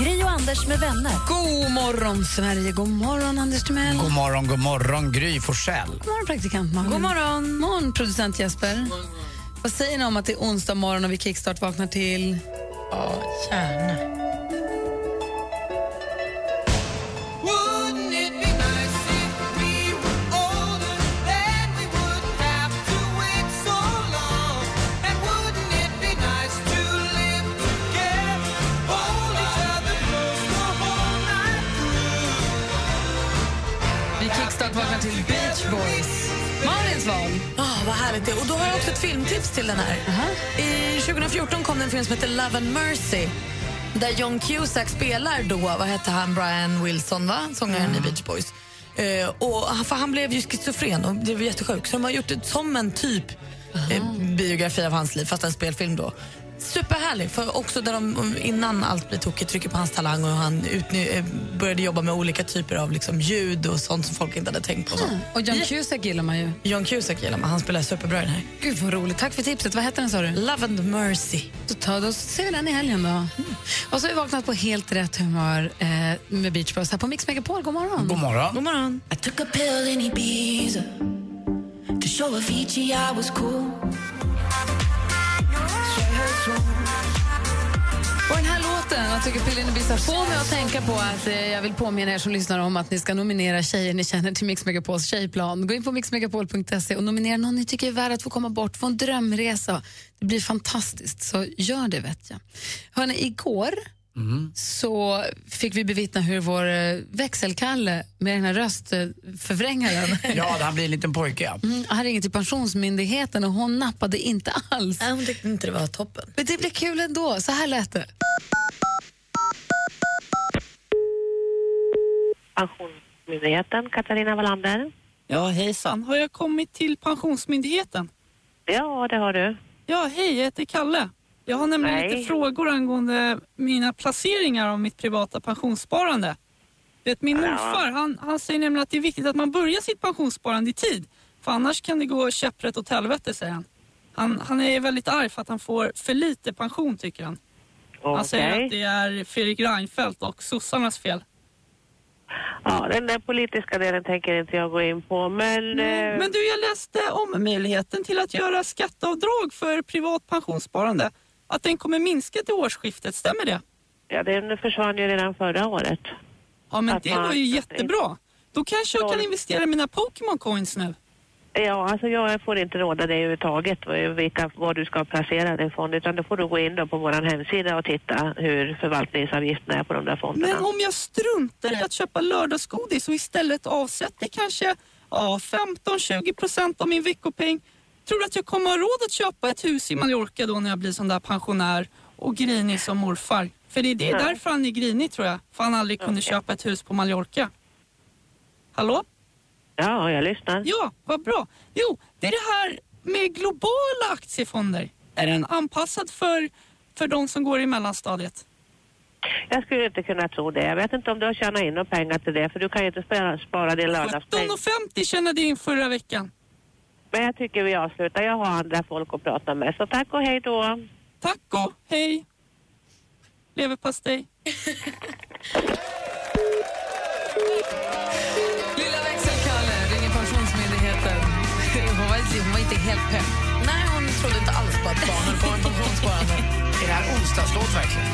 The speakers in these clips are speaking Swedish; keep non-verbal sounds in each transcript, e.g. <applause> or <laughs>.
Gri och Anders med vänner. God morgon, Sverige. God morgon, Anders Timell. God morgon, god morgon, Gry Forssell. God morgon, praktikant Malin. God morgon. morgon, producent Jesper. Vad säger ni om att det är onsdag morgon och vi kickstart vaknar till? Ja, gärna. Val. Oh, vad härligt det. Och då har jag också ett filmtips till den här. I 2014 kom en film som heter Love and Mercy där John Cusack spelar då, vad hette han, Brian Wilson, va? sångaren i Beach Boys. Eh, och för han blev ju schizofren och blev jättesjuk så de har gjort det som en typ eh, biografi av hans liv, fast en spelfilm då. Superhärlig, för också där de innan allt blir tokigt trycker på hans talang och han utny- eh, började jobba med olika typer av liksom, ljud och sånt som folk inte hade tänkt på. och sånt. Och John Cusack gillar man ju. John Cusack gillar man, han spelar superbra i den här. Gud vad roligt. Tack för tipset. Vad heter den sa du? Love and Mercy. Då, tar, då ser vi den i helgen då. Och så har vi vaknat på helt rätt humör eh, med Beach Boys här på Mix Megapol. God morgon. God morgon. God morgon. I took a pill in Ibiza to show Avicii I was cool. Och den här låten, jag tycker Pillin får mig att tänka på att eh, jag vill påminna er som lyssnar om att ni ska nominera tjejer ni känner till Mix Megapols tjejplan. Gå in på mixmegapol.se och nominera någon ni tycker är värd att få komma bort, få en drömresa. Det blir fantastiskt, så gör det vet jag. Hörrni, igår så fick vi bevittna hur vår eh, växelkalle med den här röstförvrängaren <laughs> Ja, han blir en liten pojke. Ja. Mm, han ringde till Pensionsmyndigheten och hon nappade inte alls. Nej, hon tyckte inte det var toppen. Men det blev kul ändå. Så här lät det. Pensionsmyndigheten, Katarina Wallander. Ja, hejsan. Har jag kommit till Pensionsmyndigheten? Ja, det har du. Ja, hej, jag heter Kalle. Jag har nämligen Nej. lite frågor angående mina placeringar av mitt privata pensionssparande. Vet, min Ja. morfar, han, han säger nämligen att det är viktigt att man börjar sitt pensionssparande i tid. För annars kan det gå käpprätt åt helvete, säger han. Han, han är väldigt arg för att han får för lite pension, tycker han. Han Okej. säger att det är Fredrik Reinfeldt och sossarnas fel. Ja, den där politiska delen tänker inte jag gå in på, men... eh, Men du, jag läste om möjligheten till att göra skatteavdrag för privat pensionssparande. Att den kommer minska till årsskiftet, stämmer det? Ja, den försvann ju redan förra året. Ja, men Att det man- var ju jättebra. Då kanske jag kan investera mina Pokémon coins nu. Ja, alltså jag får inte råda dig överhuvudtaget vilka, vad du ska placera din fond, utan då får du gå in då på vår hemsida och titta hur förvaltningsavgifterna är på de där fonderna. Men om jag struntar i att köpa lördagsgodis och istället avsätter kanske ja, 15-20 procent av min veckopeng. Tror du att jag kommer ha råd att köpa ett hus i Mallorca då när jag blir sån där pensionär och grinig som morfar? För det är det Nej. därför han är grinig tror jag. För han aldrig kunde Okej. köpa ett hus på Mallorca. Hallå? Ja, jag lyssnar. Ja, vad bra. Jo, det är det här med globala aktiefonder. Är den anpassad för, för de som går i mellanstadiet? Jag skulle inte kunna tro det. Jag vet inte om du har tjänat in några pengar till det, för du kan ju inte spara, spara din lördagspeng. 17,50 tjänade jag in förra veckan. Men jag tycker vi avslutar. Jag har andra folk att prata med, så tack och hej då. Tack och hej. Leverpastej. Lilla växelkalle ringer Pensionsmyndigheten. Hon var, hon var inte helt pepp. Nej, hon trodde inte alls på att barn höll på med pensionssparande. Är det här onsdagslåt verkligen?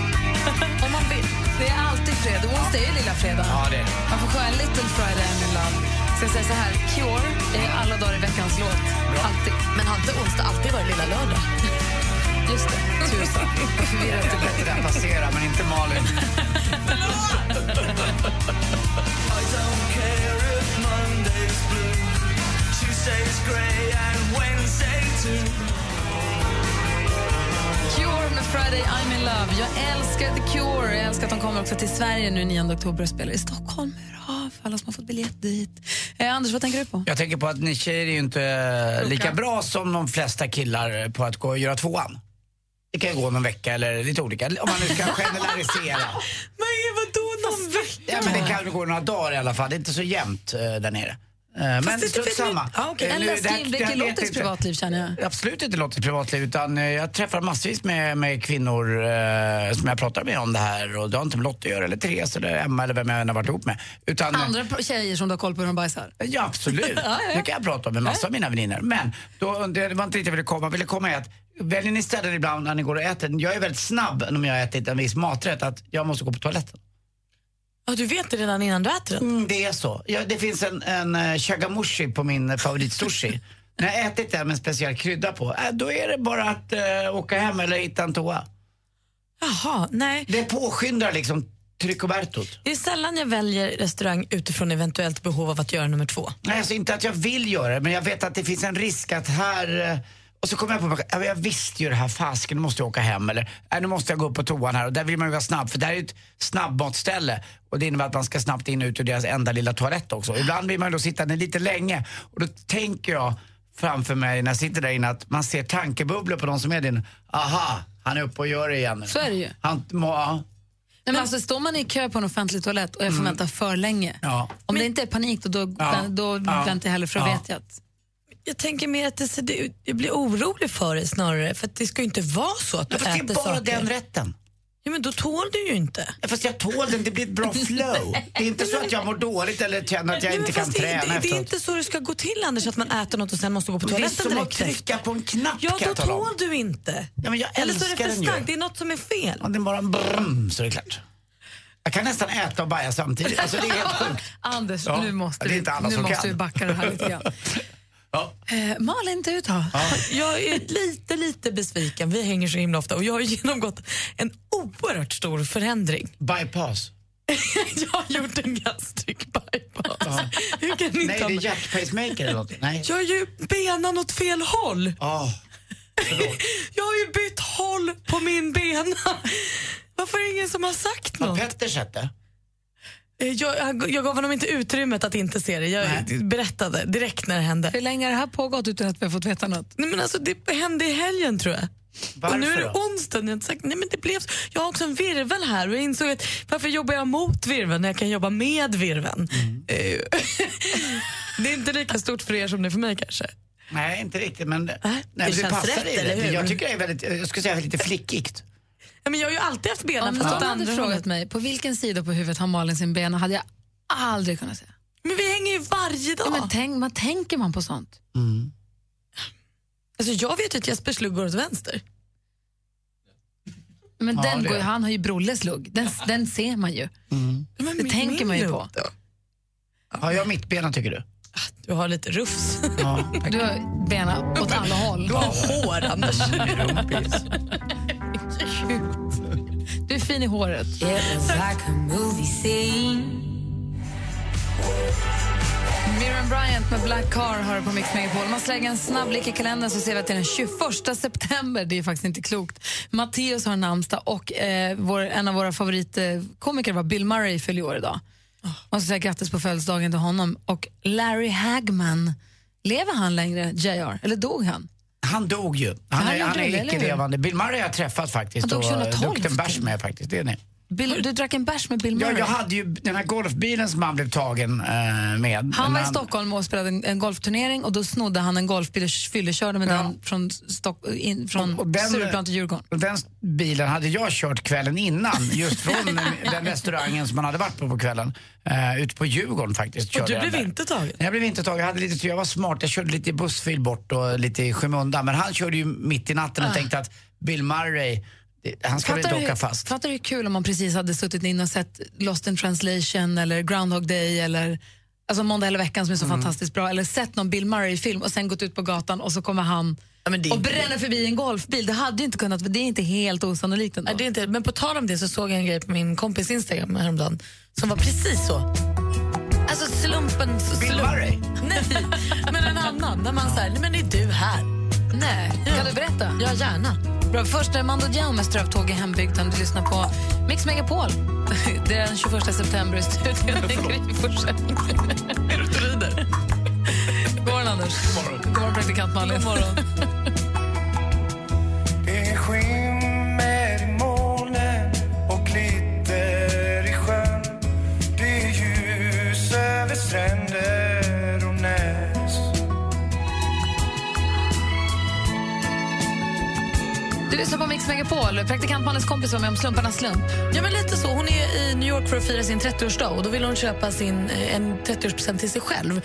Om man vill. Det är alltid fredag. Onsdag är ju lilla fredag. Ja, det är det. Man får sjunga Little Friday I'm in love. Ska jag säga så här, Cure är alla dagar i veckans låt. Alltid. Men har inte onsdag alltid varit lilla lördag? <laughs> Just det. Tusan. Förvirrat det blev. Det där passerar, men inte Malin. Cure med Friday I'm in love. Jag älskar The Cure. Jag älskar att de kommer också till Sverige nu 9 oktober och spelar i Stockholm. Hurra alla som har fått biljett dit. Eh, Anders, vad tänker du på? Jag tänker på att ni tjejer är ju inte eh, lika bra som de flesta killar på att gå och göra tvåan. Det kan ju gå någon vecka eller lite olika, om man nu ska <laughs> generalisera. Men vadå någon vecka? Ja, men det kan gå några dagar i alla fall, det är inte så jämnt eh, där nere. Eh, men det strunt finns samma. okej. Eh, En läskig inblick i Lottes privatliv känner jag. Absolut inte Lottes privatliv utan eh, jag träffar massvis med, med kvinnor eh, som jag pratar med om det här och det har inte med Lotte att göra eller Therese eller Emma eller vem jag än har varit ihop med. Utan, eh, Andra tjejer som du har koll på hur de bajsar? Ja, absolut. <laughs> Det kan jag prata om med massa av mina vänner. Men då, det var inte dit jag ville komma. Jag ville komma är att väljer ni ställen ibland när ni går och äter. Jag är väldigt snabb om jag har ätit en viss maträtt att jag måste gå på toaletten. Ja, du vet det redan innan du äter den? Mm, det är så. Ja, det finns en, en uh, chagamushi på min favoritsushi. <laughs> när jag ätit den med en speciell krydda på, äh, då är det bara att eh, åka hem eller hitta en toa. Jaha, nej. Det påskyndar liksom tryckobertot. Det är sällan jag väljer restaurang utifrån eventuellt behov av att göra nummer två. Nej, alltså inte att jag vill göra det, men jag vet att det finns en risk att här... Och så kommer jag på mig, jag visste ju det här, fasken, nu måste jag åka hem eller äh, nu måste jag gå upp på toan här och där vill man ju vara snabb för där är ett snabbmatsställe och det innebär att man ska snabbt in och ut ur deras enda lilla toalett också. Och ibland vill man ju då sitta där lite länge och då tänker jag framför mig när jag sitter där inne att man ser tankebubblor på de som är din. Aha, han är uppe och gör det igen. Så är det ju. Han, må, ja. Nej, men alltså, står man i kö på en offentlig toalett och jag får vänta för länge, Mm. Ja. om det inte är panik då, då, Ja. då Ja. väntar jag hellre för då Ja. vet jag att... Jag tänker mer att det, det, jag blir orolig för det snarare, för att det ska ju inte vara så att du Ja, fast det är äter bara saker. den rätten. Ja, men då tål du ju inte. Ja, fast jag tål den, det blir ett bra <laughs> flow. Det är inte så att jag mår dåligt eller känner att jag Nej, inte kan fast det, träna det, det är inte så det ska gå till Anders, att man äter något och sen måste gå på det är toaletten som att direkt trycka på en knapp Ja, då tål du inte. Ja, men jag Eller så är det för starkt, det är något som är fel. Ja, den bara brum, så är det klart. Jag kan nästan äta och baja samtidigt. Alltså, det är helt <laughs> sjukt. Anders, Ja, nu måste, det är vi, nu måste vi backa det här lite grann. <laughs> Ja. Eh, Malin, du då? Jag är lite, lite besviken. Vi hänger så himla ofta och jag har genomgått en oerhört stor förändring. Bypass. <laughs> jag har gjort en gastric bypass. Hur kan ni Nej, ta det är hjärtpacemaker eller något. Nej. Jag har ju benan åt fel håll. Ja. <laughs> Jag har ju bytt håll på min bena. Varför är det ingen som har sagt Har något? Petter sett det? Eh, Jag, jag, gav honom inte utrymmet att inte se det. Jag Nej. berättade direkt när det hände. Hur länge har det här pågått utan att vi har fått veta något? Nej, men alltså, det hände i helgen tror jag. Varför och nu är det onsdag. Jag, har sagt, nej, men det blev jag har också en virvel här och jag insåg att varför jobbar jag mot virveln när jag kan jobba med virveln? Mm. Eh, <laughs> det är inte lika stort för er som det är för mig kanske. Nej, inte riktigt. Men, nej, det men det känns passar rätt, i eller det. hur? Jag tycker det är väldigt, jag skulle säga lite flickigt. Ja, men jag har ju alltid haft benen Om någon hade andra frågat hållet. mig på vilken sida på huvudet har Malin sin bena hade jag aldrig kunnat säga. Men vi hänger ju varje dag. Ja, men tänk, man tänker man på sånt? Alltså, jag vet ju att Jespers lugg går åt vänster. Men Ja, den går, han har ju Brolles lugg. Den, den ser man ju. Men Det min- tänker man ju på. då? Har jag mittbena tycker du? Du har lite rufs. Ja. Du har benen åt alla håll. Du har hår, Anders. <laughs> <laughs> Fin i håret. Miriam Bryant med Black Car har på Mix Megapol. Man slänger en snabb blick i kalendern så ser vi att det är den 21 september. Det är faktiskt inte klokt. Matteus har namnsdag och eh, vår, en av våra favoritkomiker var Bill Murray fyller år idag. Man ska säga grattis på födelsedagen till honom. Och Larry Hagman, lever han längre, JR? Eller dog han? Han dog ju. Han Han är, han är icke-levande. Bill Murray har jag träffat faktiskt Han dog och 2012, druckit en bärs med faktiskt. Det är ni. Bill, du drack en bärs med Bill Ja, Murray? jag hade ju den här golfbilen som han blev tagen eh, med. Han var i Stockholm och spelade en, en golfturnering och då snodde han en golfbil och fyllekörde med Ja. den från, Stock, in, från Och- och den- Stureplan till Djurgården. Och den bilen hade jag kört kvällen innan, just från <laughs> den restaurangen som man hade varit på på kvällen. Uh, ute på Djurgården faktiskt. Och du blev inte tagen? Jag blev inte tagen. Jag, hade lite, jag var smart. Jag körde lite i bussfil bort och lite i skymundan. Men han körde ju mitt i natten och tänkte att Bill Murray, han ska väl inte du, åka fast. fattar du hur kul om man precis hade suttit in och sett Lost in translation eller Groundhog Day eller alltså Måndag hela veckan som är så Mm. fantastiskt bra eller sett någon Bill Murray-film och sen gått ut på gatan och så kommer han Ja, det och bränner förbi en golfbil. Det hade ju inte kunnat, det är inte helt osannolikt ändå. Nej, det är inte, men på tal om det så såg jag en grej på min kompis Instagram häromdagen som var precis så. Alltså slumpen... Bill slump- Murray? Nej, men en annan. Där man säger, men är du här? Nej, kan du berätta? Ja, gärna. Bra, först är Mando Diao med Strövtåg i hembygden. Du lyssnar på Mix Megapol. <laughs> Det är den 21 september i studion. Det <laughs> är du ute och rider? God morgon, Anders. God morgon, God morgon praktikant Malin. God morgon. <laughs> Det är skimmer i molnen och glitter i sjön Det är ljus över stränder Du lyssnar på Mix Megapol. Praktikant Malins kompis var med om slumparnas slump. Ja, men lite så. Hon är i New York för att fira sin 30-årsdag och då vill hon köpa sin, eh, en 30-årspresent till sig själv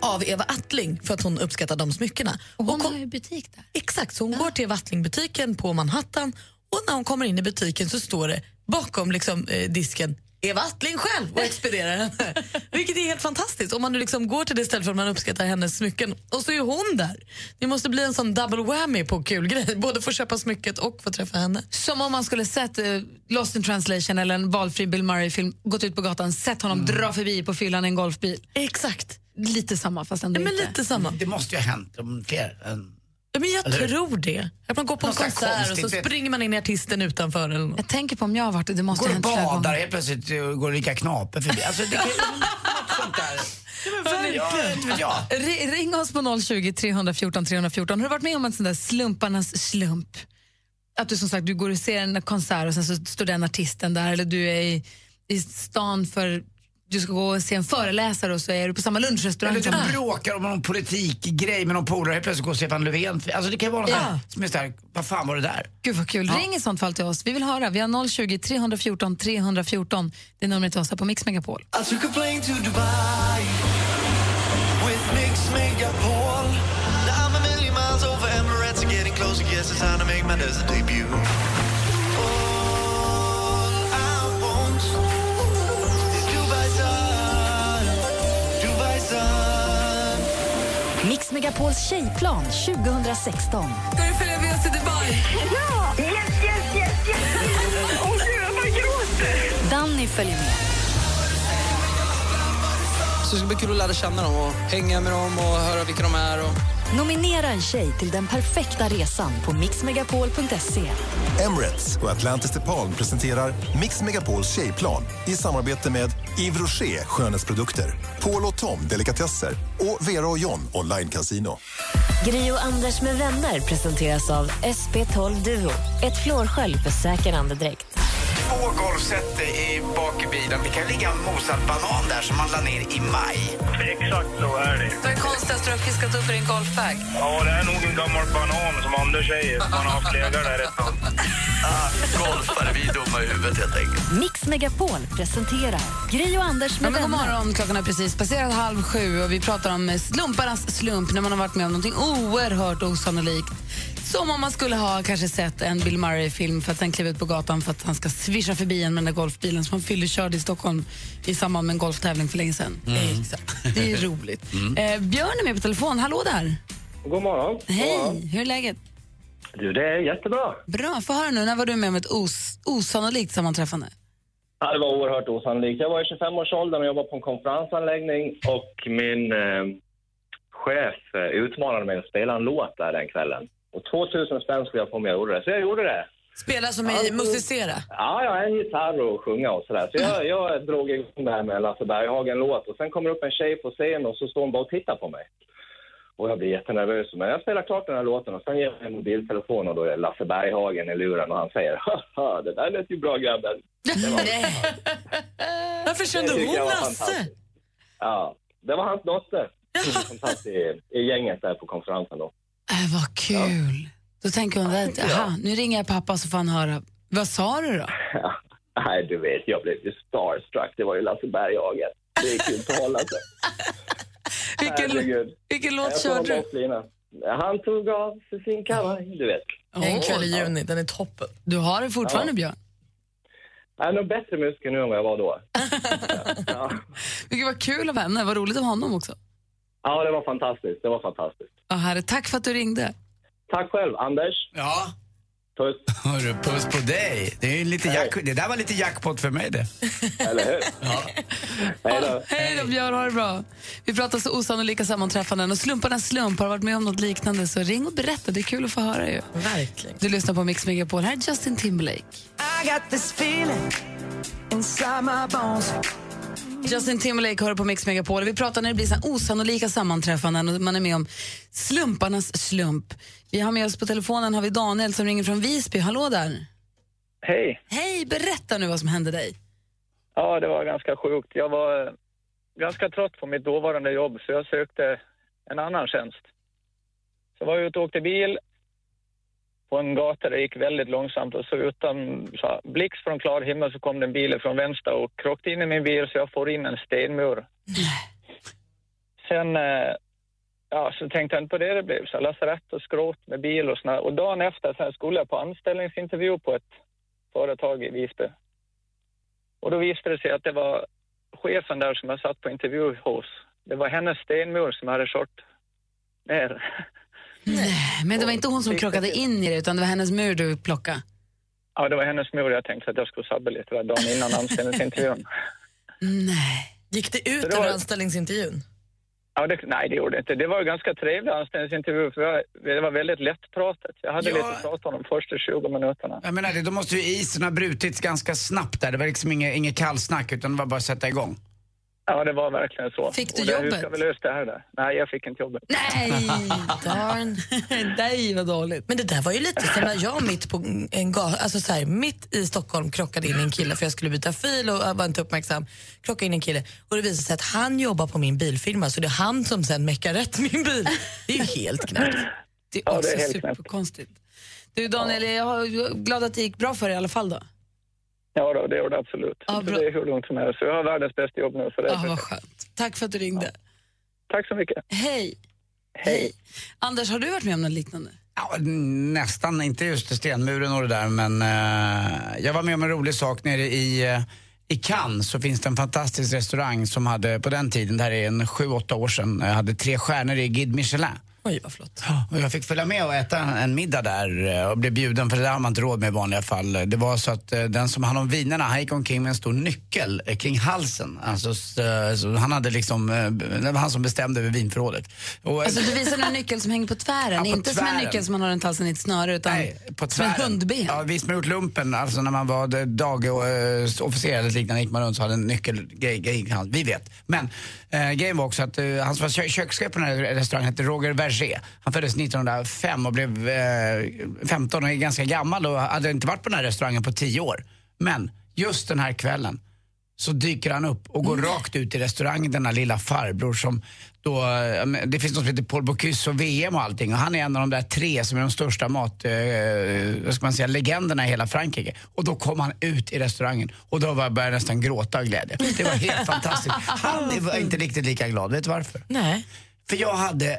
av Eva Attling för att hon uppskattar de smyckena. Och hon kom- har ju butik där. Exakt, så hon går till Eva Attling-butiken på Manhattan och när hon kommer in i butiken så står det bakom liksom, eh, disken Eva Attling själv och expedierar henne. <laughs> Vilket är helt fantastiskt. Om man nu liksom går till det stället för att man uppskattar hennes smycken och så är hon där. Det måste bli en sån double whammy på kul grej. Både få köpa smycket och få träffa henne. Som om man skulle sett eh, Lost in translation eller en valfri Bill Murray-film, gått ut på gatan, sett honom dra förbi på fyllan i en golfbil. Exakt. Lite samma fast ändå Men inte. lite samma. Det måste ju ha hänt om fler än... Ja, men jag Eller- tror det. Att man går på en konsert och så vet- springer man in i artisten utanför. Eller något. Jag tänker på om jag har varit det, det måste Går och badar helt plötsligt går lika knaper förbi. Alltså det <laughs> något sånt där. Ja, jag. Ring oss på 020 314 314. Har du varit med om en sån där slumparnas slump? Att du som sagt du går och ser en konsert och sen så står den artisten där eller du är i, i stan för du ska gå och se en föreläsare och så är du på samma lunchrestaurang. Eller du bråkar om någon politikgrej med någon polare helt plötsligt går Stefan Löfven. Alltså det kan ju vara något Ja. som är såhär, vad fan var det där? Gud vad kul. Ring i sånt fall till oss. Vi vill höra. Vi har 020 314 314. Det är numret till oss här på Mix Megapol. I took a plane to Dubai with Mix Megapol. Now I'm a million miles over Emirates and getting closer. Guess it's time to make my desert debut. Megapols tjejplan 2016. Ska du följa med oss till Dubai? Ja! Yes, yes, yes, yes! Åh, gud, jag bara gråter! Danny följer med. Så det ska bli kul att lära känna dem och hänga med dem och höra vilka de är. Och... Nominera en tjej till den perfekta resan på mixmegapol.se. Emirates och Atlantis DePaul presenterar Mix Megapols tjejplan i samarbete med Yves Rocher skönhetsprodukter, Paul och Tom delikatesser och Vera och John online casino. Gri och Anders med vänner presenteras av SP12 Duo. Ett flårskölj för säker andedräkt. Två golfset i bak i bilen. Det kan ligga en mosad banan där som man la ner i maj. Exakt så är det. Vad är konstigast du har fiskat upp i din golfbag? Ja, det är nog en gammal banan som Anders säger. Man har haft legat där ett tag. Ah, golfare, vi är dumma i huvudet helt enkelt. Mix Megapol presenterar Gri och Anders Ja, med men god morgon, klockan är precis passerat halv sju och vi pratar om slumparnas slump när man har varit med om någonting oerhört osannolikt. Som om man skulle ha kanske sett en Bill Murray-film för att sen kliva ut på gatan för att han ska svischa förbi en med den där golfbilen som han fyllekörde i Stockholm i samband med en golftävling för länge sedan. Exakt. Det är roligt. <laughs> Eh, Björn är med på telefon. Hallå där! God morgon. Hej, hur är läget? Du, det är jättebra. Bra, få höra nu. När var du med om ett os osannolikt sammanträffande? Ja, det var oerhört osannolikt. Jag var i 25-årsåldern och jobbade på en konferensanläggning och min eh, chef eh, utmanade mig att spela en låt där den kvällen. Och 2000 spänn skulle jag få mig att göra det, så jag gjorde det. Spela som i Alltså- musicera. Ja, jag har en gitarr och sjunga och sådär. Så jag, jag drog igång det här med Lasse Berghagen-låt och sen kommer upp en tjej på scen och så står hon bara och tittar på mig. Och jag blir jättenervös. Men jag spelar klart den här låten och sen ger jag en mobiltelefon och då är Lasse Berghagen i luren och han säger Haha, det där lät ju bra grabben. <laughs> Det var, Varför kände hon jag Lasse? ja, det var hans dotter som satt i, i gänget där på konferensen då. Äh, vad kul! Då tänker hon, att, aha, nu ringer jag pappa så får han höra. Vad sa du då? Ja, nej, du vet, jag blev ju starstruck. Det var ju Lasse Berghagen. Det gick ju inte att hålla sig. <laughs> Vilken, vilken låt körde du? Han tog av sig sin kavaj, du vet. En kväll i juni, den är toppen. Du har det fortfarande, Ja. Björn? Jag är nog bättre musiker nu än vad jag var då. ja. <laughs> Vilket var kul av henne. Vad roligt av honom också. ja, det var fantastiskt. Det var fantastiskt. Ja, herre, tack för att du ringde. Tack själv, Anders. Ja. Puss. Hörru, puss på dig. Det, är lite jack, det där var lite jackpot för mig det. Eller hur? Ja. Hej då. Hej då Björn, ha det bra. Vi pratar så osannolika sammanträffanden och slumparnas slump. Har du varit med om något liknande så ring och berätta. Det är kul att få höra ju. Verkligen. Du lyssnar på Mix Megapol. Här är Justin Timberlake. I got this feeling inside my bones. Justin Timberlake hör på Mix Megapol. Vi pratar när det blir så osannolika sammanträffanden och man är med om slumparnas slump. Vi har med oss på telefonen har vi Daniel som ringer från Visby. Hallå där. Hej. Hej, berätta nu vad som hände dig. Ja, det var ganska sjukt. Jag var eh, ganska trött på mitt dåvarande jobb så jag sökte en annan tjänst. Så var jag ute och åkte bil på en gata där det gick väldigt långsamt och så utan så blixt från klar himmel så kom det en bil från vänster och krockade in i min bil så jag får in en stenmur. Sen eh, ja, så tänkte jag inte på det det blev. Så lasarett och skråt med bil och såna. Och dagen efter så skulle jag på anställningsintervju på ett företag i Visby. Och då visade det sig att det var chefen där som jag satt på intervju hos. Det var hennes stenmur som hade kört ner. Nej, men det var inte hon som krockade in i det utan det var hennes mur du plockade. Ja, det var hennes mur. Jag tänkte att jag skulle sabba lite där dagen innan anställningsintervjun. Nej. Gick det ut det över var- anställningsintervjun? Ja, det, nej, det gjorde det inte. Det var en ganska trevlig anställningsintervju för jag, det var väldigt lättpratat. Jag hade Ja. lite att prata om de första 20 minuterna. Jag menar det, då måste ju isen ha brutits ganska snabbt där. Det var liksom inget, inget kallsnack utan det var bara att sätta igång. Ja, det var verkligen så. Fick du Och det- Hur jobbet? ska vi lösa det här där? Nej, jag fick inte jobbet. Nej, <laughs> darn. Nej, vad dåligt. Men det där var ju lite som när jag mitt på en gata, alltså så här, mitt i Stockholm krockade in en kille för jag skulle byta fil och jag var inte uppmärksam. Krockade in en kille och det visade sig att han jobbar på min bilfirma så det är han som sen meckar rätt min bil. Det är ju helt knäppt. Det är Ja, det också är superkonstigt. Du Daniel, jag är glad att det gick bra för dig i alla fall då. Ja, då, det gjorde det absolut. Ja, det är hur lugnt som helst. Så jag har världens bästa jobb nu. Så det är Ja, vad skönt. Tack för att du ringde. Tack så mycket. Hej. Hej. Anders, har du varit med om något liknande? Ja, nästan, inte just stenmuren och det där men eh, jag var med om en rolig sak nere i, eh, i Cannes så finns det en fantastisk restaurang som hade på den tiden, det här är en sju, åtta år sedan, eh, hade tre stjärnor i Guide Michelin. Oj, vad flott. Och jag fick följa med och äta en, middag där eh, och blev bjuden, för det där har man inte råd med i vanliga fall. Det var så att eh, den som hade om vinerna, han gick omkring med en stor nyckel eh, kring halsen. Alltså, så han hade liksom, det var han som bestämde över vinförrådet. Och, Alltså du visar en nyckel som hänger på tvären, Ja, på inte som en tvären. nyckel som man har runt halsen i ett snöre utan på som en tvären. hundben. Ja, vi som har gjort lumpen, alltså när man var dagofficer eller liknande gick man runt och hade en nyckelgrej. grej i hand. Vi vet. Men eh, grejen var också att eh, han som var kö- kökschef på den här restaurangen hette Roger Verger. Han föddes 1905 och blev eh, 15 och är ganska gammal och hade inte varit på den här restaurangen på 10 år. Men just den här kvällen så dyker han upp och går rakt ut i restaurangen, denna lilla farbror som då, det finns något som heter Paul Bocuse och VM och allting och han är en av de där tre som är de största mat, eh, vad ska man säga, legenderna i hela Frankrike. Och då kom han ut i restauranger och då var- började jag nästan gråta av glädje. Det var helt <laughs> fantastiskt. Han var inte riktigt lika glad, vet du varför? Nej. För jag hade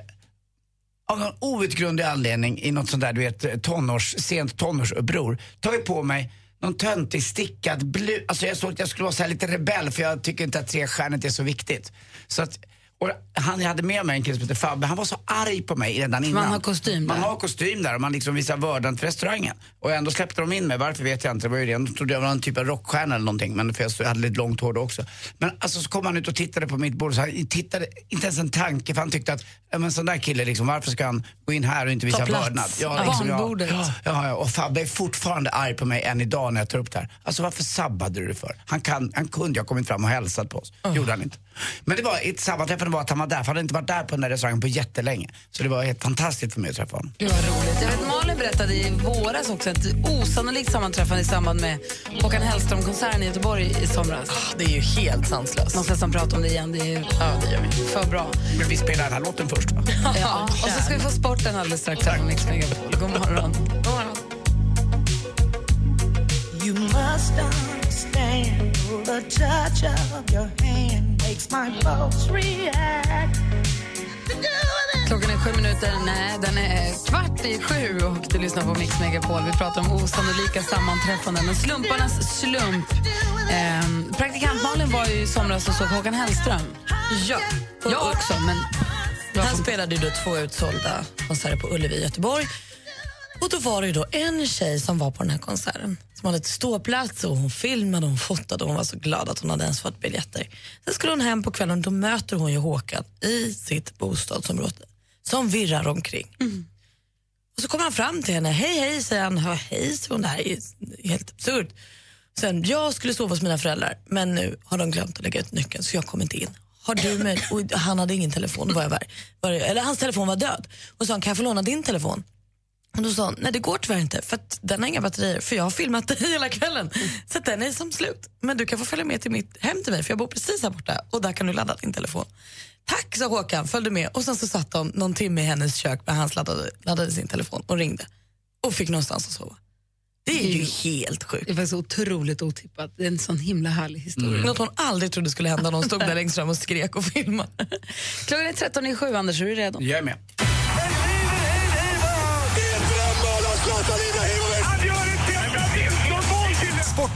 av någon outgrundlig anledning i något sånt där, du vet, tonårs, sent tonårsuppror, tagit på mig någon töntig stickad blus. Alltså jag såg att jag skulle vara så här lite rebell för jag tycker inte att trestjärnet är så viktigt. Så att, och han, jag hade med mig en kille som heter Fabbe, han var så arg på mig redan innan. Man har kostym Man där. har kostym där och man liksom visar vördnad för restaurangen. Och ändå släppte de in mig, varför vet jag inte. Det var ju det. De trodde jag var någon typ av rockstjärna eller någonting, men för jag hade lite långt hår då också. Men alltså så kom han ut och tittade på mitt bord, så han tittade inte ens en tanke för han tyckte att, ja men sån där kille liksom, varför ska han gå in här och inte visa vördnad? Ja, liksom, barnbordet. Ja, ja, ja, och Fabbe är fortfarande arg på mig än idag när jag tar upp det här. Alltså varför sabbade du det för? Han, kan, han kunde ju ha kommit fram och hälsat på oss. gjorde han inte. Men det var ett sammanträffande var att han var där, för han hade inte varit där på den där restaurangen på jättelänge. Så det var helt fantastiskt för mig att träffa honom. Gud vad roligt. Jag vet, Malin berättade i våras också ett osannolikt sammanträffande i samband med Håkan Hellström-konserten i Göteborg i somras. Det är ju helt sanslöst. Måste nästan prata om det igen. Det är Ja, det gör vi. för bra. Men vi spelar den här låten först va? <laughs> Ja, och så ska vi få sporten alldeles strax Mix Megapol. God morgon. God morgon. You must understand the touch of your hand makes my pulse react. Klockan är sju minuter, nej, den är kvart i sju och du lyssnar på Mix Megapol. Vi pratar om osannolika sammanträffanden och slumparnas slump. Ehm, praktikant Malin var ju i somras och såg Håkan Hellström. Ja. Jag också, men... Han spelade ju då två utsålda konserter på Ullevi i Göteborg. Och då var det ju då en tjej som var på den här konserten som hade ett ståplats och hon filmade och hon fotade och hon var så glad att hon hade ens fått biljetter. Sen skulle hon hem på kvällen och då möter hon ju Håkan i sitt bostadsområde som virrar omkring. Och så kommer han fram till henne. Hej, hej, säger han. Ja, hej, säger hon. Det här är helt absurt. Sen, jag skulle sova hos mina föräldrar men nu har de glömt att lägga ut nyckeln så jag kommer inte in. Har du med? Och han hade ingen telefon, var jag var, var, eller hans telefon var död. Och sa han, kan jag få låna din telefon? Och då sa hon, nej det går tyvärr inte för att den har inga batterier för jag har filmat dig <laughs> hela kvällen. Så att den är som slut. Men du kan få följa med till mitt hem till mig för jag bor precis här borta och där kan du ladda din telefon. Tack sa Håkan, följde med och sen så satt de någon timme i hennes kök när han laddade, laddade sin telefon och ringde och fick någonstans att sova. Det är ju helt sjukt. Det är faktiskt otroligt otippat. Det är en sån himla härlig historia. Något hon aldrig trodde skulle hända. Någon stod där <laughs> längst fram och skrek och filmade. Klockan är 13 i sju, Anders. Är du redo? Jag är med.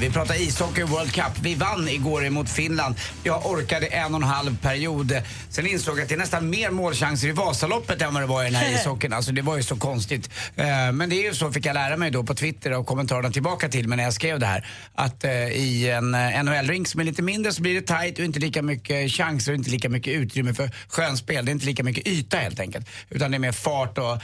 Vi pratar ishockey World Cup. Vi vann igår mot Finland. Jag orkade en och en halv period. Sen insåg jag att det är nästan mer målchanser i Vasaloppet än vad det var i den här <laughs> ishockeyn. Alltså det var ju så konstigt. Eh, Men det är ju så, fick jag lära mig då på Twitter och kommentarerna tillbaka till mig när jag skrev det här. Att eh, i en eh, NHL-rink som är lite mindre så blir det tight och inte lika mycket chanser och inte lika mycket utrymme för skönspel. Det är inte lika mycket yta helt enkelt. Utan det är mer fart och